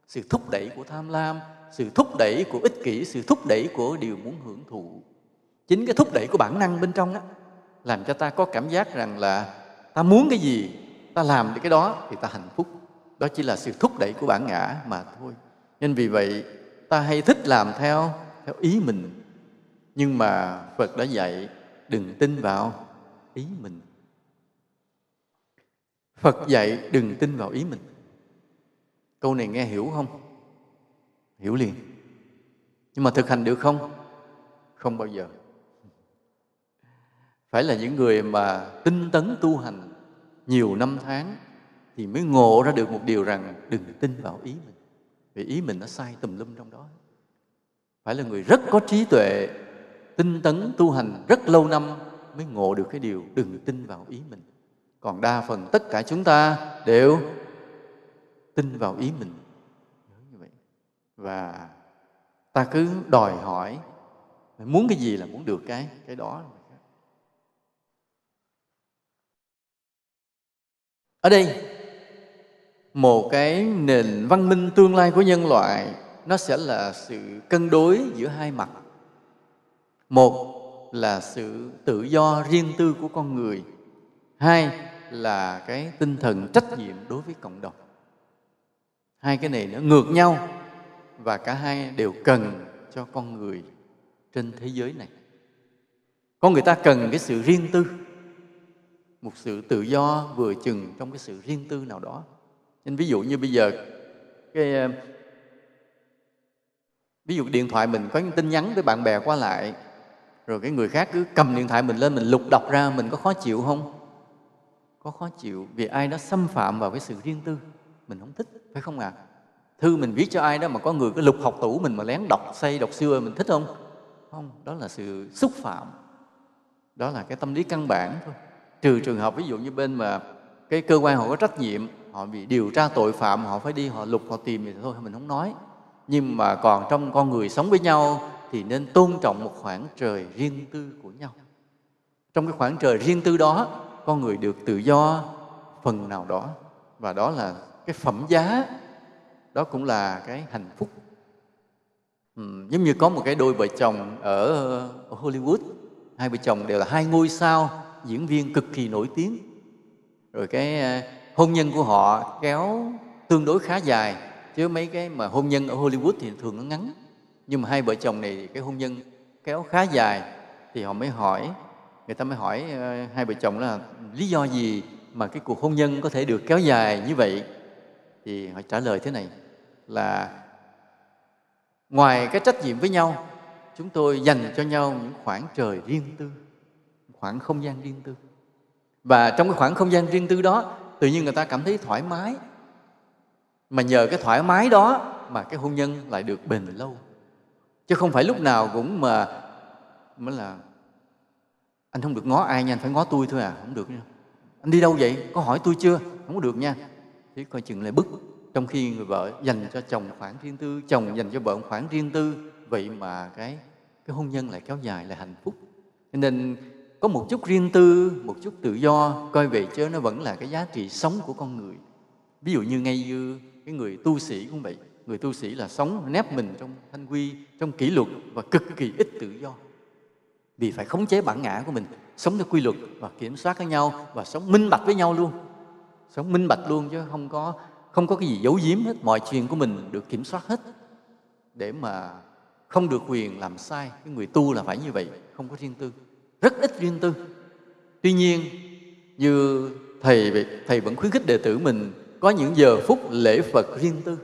Sự thúc đẩy của tham lam, sự thúc đẩy của ích kỷ, sự thúc đẩy của điều muốn hưởng thụ. Chính cái thúc đẩy của bản năng bên trong á, làm cho ta có cảm giác rằng là ta muốn cái gì, ta làm được cái đó thì ta hạnh phúc. Đó chỉ là sự thúc đẩy của bản ngã mà thôi. Nên vì vậy, ta hay thích làm theo theo ý mình. Nhưng mà phật đã dạy, đừng tin vào ý mình. Phật dạy, đừng tin vào ý mình. Câu này nghe hiểu không? Hiểu liền. Nhưng mà thực hành được không? Không bao giờ. Phải là những người mà tinh tấn tu hành nhiều năm tháng thì mới ngộ ra được một điều rằng đừng tin vào ý mình. Vì ý mình nó sai tùm lum trong đó phải là người rất có trí tuệ, tinh tấn tu hành rất lâu năm mới ngộ được cái điều đừng tin vào ý mình. Còn đa phần tất cả chúng ta đều tin vào ý mình. Như vậy. Và ta cứ đòi hỏi, muốn cái gì là muốn được cái cái đó. Ở đây, một cái nền văn minh tương lai của nhân loại nó sẽ là sự cân đối giữa hai mặt. Một là sự tự do riêng tư của con người. Hai là cái tinh thần trách nhiệm đối với cộng đồng. Hai cái này nó ngược nhau và cả hai đều cần cho con người trên thế giới này. Có người ta cần cái sự riêng tư, một sự tự do vừa chừng trong cái sự riêng tư nào đó. Nên ví dụ như bây giờ, cái ví dụ điện thoại mình có những tin nhắn với bạn bè qua lại, rồi cái người khác cứ cầm điện thoại mình lên mình lục đọc ra, mình có khó chịu không? Có khó chịu vì ai đó xâm phạm vào cái sự riêng tư. Mình không thích, phải không ạ? À? thư mình viết cho ai đó mà có người cứ lục học tủ mình mà lén đọc, say đọc xưa, mình thích không? Không, đó là sự xúc phạm. Đó là cái tâm lý căn bản thôi. Trừ trường hợp ví dụ như bên mà cái cơ quan họ có trách nhiệm, họ bị điều tra tội phạm, họ phải đi, họ lục, họ tìm thì thôi, mình không nói nhưng mà còn trong con người sống với nhau thì nên tôn trọng một khoảng trời riêng tư của nhau. Trong cái khoảng trời riêng tư đó con người được tự do phần nào đó. Và đó là cái phẩm giá đó cũng là cái hạnh phúc. Ừ, giống như có một cái đôi vợ chồng ở Hollywood hai vợ chồng đều là hai ngôi sao diễn viên cực kỳ nổi tiếng. Rồi cái ờ, hôn nhân của họ kéo tương đối khá dài chứ mấy cái mà hôn nhân ở Hollywood thì thường nó ngắn. Nhưng mà hai vợ chồng này cái hôn nhân kéo khá dài thì họ mới hỏi, người ta mới hỏi ờ, hai vợ chồng là lý do gì mà cái cuộc hôn nhân có thể được kéo dài như vậy? Thì họ trả lời thế này, là ngoài cái trách nhiệm với nhau, chúng tôi dành cho nhau những khoảng trời riêng tư, khoảng không gian riêng tư. Và trong cái khoảng không gian riêng tư đó, tự nhiên người ta cảm thấy thoải mái mà nhờ cái thoải mái đó mà cái hôn nhân lại được bền lâu. Chứ không phải lúc nào cũng mà, mới là, anh không được ngó ai nha, anh phải ngó tôi thôi à không được nha. Anh đi đâu vậy? Có hỏi tôi chưa? Không có được nha. Thế coi chừng lại bức, trong khi người vợ dành cho chồng khoản riêng tư, chồng dành cho vợ khoản riêng tư. Vậy mà cái cái hôn nhân lại kéo dài là hạnh phúc. Nên có một chút riêng tư, một chút tự do, coi về chứ nó vẫn là cái giá trị sống của con người. Ví dụ như ngay như cái người tu sĩ cũng vậy người tu sĩ là sống nép mình trong thanh quy, trong kỷ luật và cực kỳ ít tự do. Vì phải khống chế bản ngã của mình, sống theo quy luật và kiểm soát với nhau và sống minh bạch với nhau luôn. Sống minh bạch luôn chứ không có không có cái gì giấu giếm hết. Mọi chuyện của mình được kiểm soát hết. Để mà không được quyền làm sai, cái người tu là phải như vậy, không có riêng tư. Rất ít riêng tư. Tuy nhiên, như thầy thầy vẫn khuyến khích đệ tử mình có những giờ phút lễ phật riêng tư.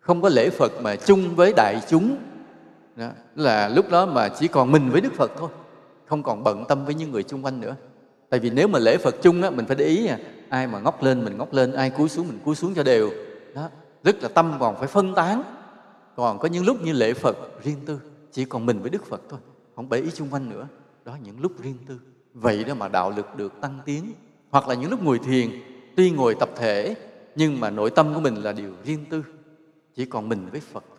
Không có lễ phật mà chung với đại chúng. Đó, là lúc đó mà chỉ còn mình với đức phật thôi. Không còn bận tâm với những người chung quanh nữa. Tại vì nếu mà lễ phật chung á mình phải để ý à, ai mà ngóc lên mình ngóc lên. Ai cúi xuống mình cúi xuống cho đều. Đó rất là tâm còn phải phân tán. Còn có những lúc như lễ phật riêng tư chỉ còn mình với đức phật thôi. Không để ý chung quanh nữa. Đó những lúc riêng tư. Vậy đó mà đạo lực được tăng tiến. Hoặc là những lúc ngồi thiền tuy ngồi tập thể, nhưng mà nội tâm của mình là điều riêng tư. Chỉ còn mình với phật thôi.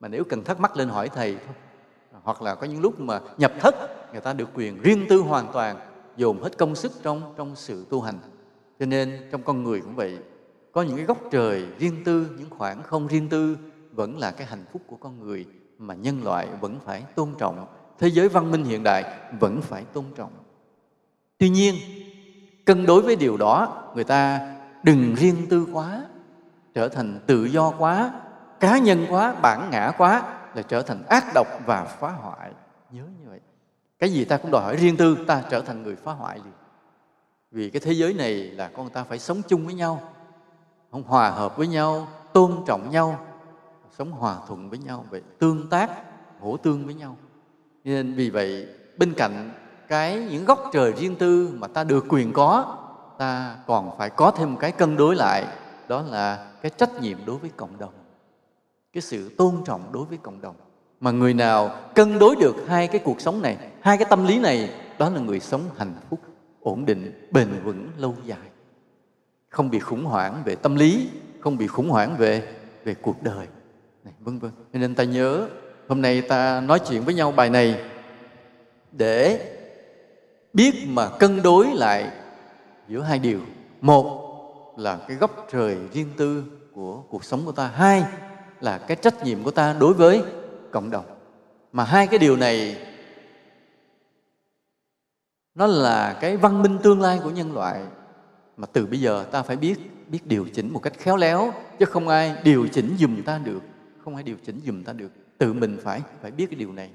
Mà nếu cần thắc mắc lên hỏi thầy thôi. Hoặc là có những lúc mà nhập thất, người ta được quyền riêng tư hoàn toàn, dồn hết công sức trong trong sự tu hành. Cho nên trong con người cũng vậy, có những cái góc trời riêng tư, những khoảng không riêng tư vẫn là cái hạnh phúc của con người mà nhân loại vẫn phải tôn trọng. Thế giới văn minh hiện đại vẫn phải tôn trọng. Tuy nhiên cân đối với điều đó, người ta đừng riêng tư quá, trở thành tự do quá, cá nhân quá, bản ngã quá, là trở thành ác độc và phá hoại. Nhớ như vậy. Cái gì ta cũng đòi hỏi riêng tư, ta trở thành người phá hoại liền. Vì cái thế giới này là con ta phải sống chung với nhau, không hòa hợp với nhau, tôn trọng nhau, sống hòa thuận với nhau, vậy tương tác hỗ tương với nhau. Nên vì vậy, bên cạnh cái những góc trời riêng tư mà ta được quyền có, ta còn phải có thêm một cái cân đối lại, đó là cái trách nhiệm đối với cộng đồng, cái sự tôn trọng đối với cộng đồng. Mà người nào cân đối được hai cái cuộc sống này, hai cái tâm lý này, đó là người sống hạnh phúc, ổn định, bền vững, lâu dài. Không bị khủng hoảng về tâm lý, không bị khủng hoảng về về cuộc đời, này, vân vân. Nên ta nhớ, hôm nay ta nói chuyện với nhau bài này để biết mà cân đối lại giữa hai điều. Một là cái góc trời riêng tư của cuộc sống của ta. Hai là cái trách nhiệm của ta đối với cộng đồng. Mà hai cái điều này, nó là cái văn minh tương lai của nhân loại. Mà từ bây giờ ta phải biết biết điều chỉnh một cách khéo léo, chứ không ai điều chỉnh dùm ta được. Không ai điều chỉnh dùm ta được. Tự mình phải phải biết cái điều này.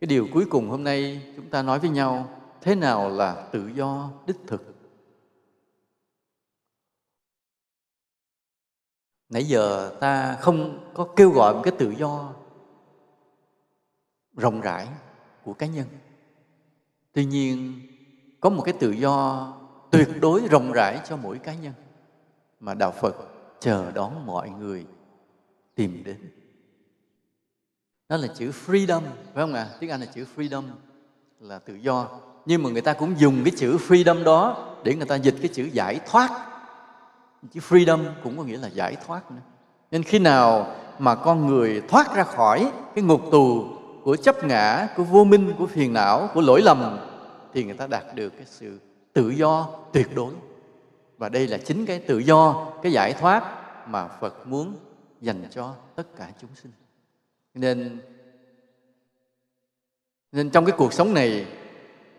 Cái điều cuối cùng hôm nay chúng ta nói với nhau thế nào là tự do đích thực? Nãy giờ ta không có kêu gọi một cái tự do rộng rãi của cá nhân. Tuy nhiên, có một cái tự do tuyệt đối rộng rãi cho mỗi cá nhân mà đạo phật chờ đón mọi người tìm đến. Đó là chữ freedom, phải không ạ? À? tiếng anh là chữ freedom, là tự do nhưng mà người ta cũng dùng cái chữ freedom đó để người ta dịch cái chữ giải thoát. Chữ freedom cũng có nghĩa là giải thoát nữa. Nên khi nào mà con người thoát ra khỏi cái ngục tù của chấp ngã, của vô minh, của phiền não, của lỗi lầm, thì người ta đạt được cái sự tự do tuyệt đối. Và đây là chính cái tự do, cái giải thoát mà phật muốn dành cho tất cả chúng sinh. Nên nên trong cái cuộc sống này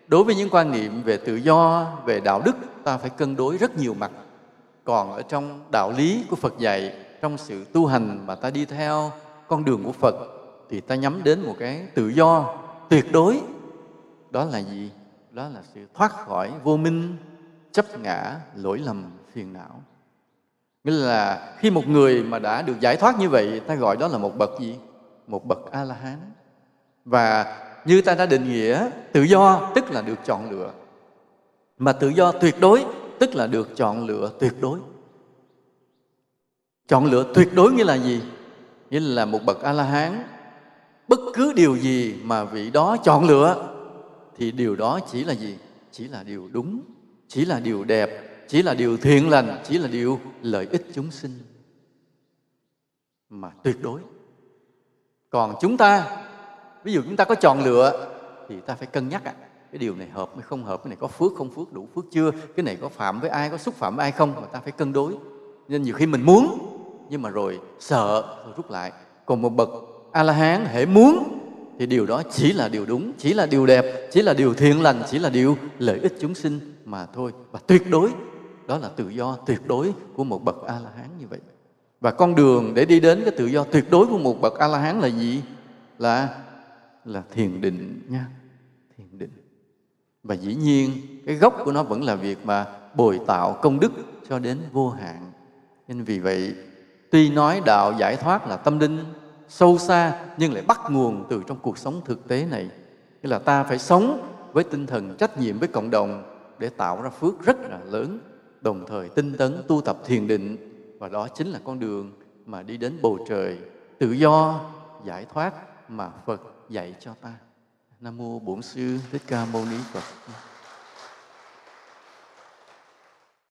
đối với những quan niệm về tự do, về đạo đức, ta phải cân đối rất nhiều mặt. Còn ở trong đạo lý của phật dạy, trong sự tu hành mà ta đi theo con đường của phật, thì ta nhắm đến một cái tự do tuyệt đối. Đó là gì? Đó là sự thoát khỏi vô minh, chấp ngã, lỗi lầm, phiền não. Nghĩa là khi một người mà đã được giải thoát như vậy, ta gọi đó là một bậc gì? Một bậc a la hán và như ta đã định nghĩa, tự do tức là được chọn lựa. Mà tự do tuyệt đối tức là được chọn lựa tuyệt đối. Chọn lựa tuyệt đối nghĩa là gì? Nghĩa là một bậc a la hán bất cứ điều gì mà vị đó chọn lựa, thì điều đó chỉ là gì? Chỉ là điều đúng, chỉ là điều đẹp, chỉ là điều thiện lành, chỉ là điều lợi ích chúng sinh. Mà tuyệt đối. Còn chúng ta ví dụ chúng ta có chọn lựa thì ta phải cân nhắc à, cái điều này hợp hay không hợp cái này có phước không phước đủ phước chưa cái này có phạm với ai có xúc phạm với ai không mà ta phải cân đối. Nên nhiều khi mình muốn nhưng mà rồi sợ rồi rút lại. Còn một bậc a la hán hễ muốn thì điều đó chỉ là điều đúng chỉ là điều đẹp chỉ là điều thiện lành chỉ là điều lợi ích chúng sinh mà thôi. Và tuyệt đối đó là tự do tuyệt đối của một bậc a la hán như vậy. Và con đường để đi đến cái tự do tuyệt đối của một bậc a la hán là gì? Là là thiền định nha. Thiền định. Và dĩ nhiên, cái gốc của nó vẫn là việc mà bồi tạo công đức cho đến vô hạn. Nên vì vậy, tuy nói đạo giải thoát là tâm linh, sâu xa, nhưng lại bắt nguồn từ trong cuộc sống thực tế này. Nghĩa là ta phải sống với tinh thần trách nhiệm với cộng đồng để tạo ra phước rất là lớn, đồng thời tinh tấn tu tập thiền định. Và đó chính là con đường mà đi đến bầu trời, tự do, giải thoát mà Phật dạy cho ta. Nam mô Bổn sư Thích Ca Mâu Ni Phật.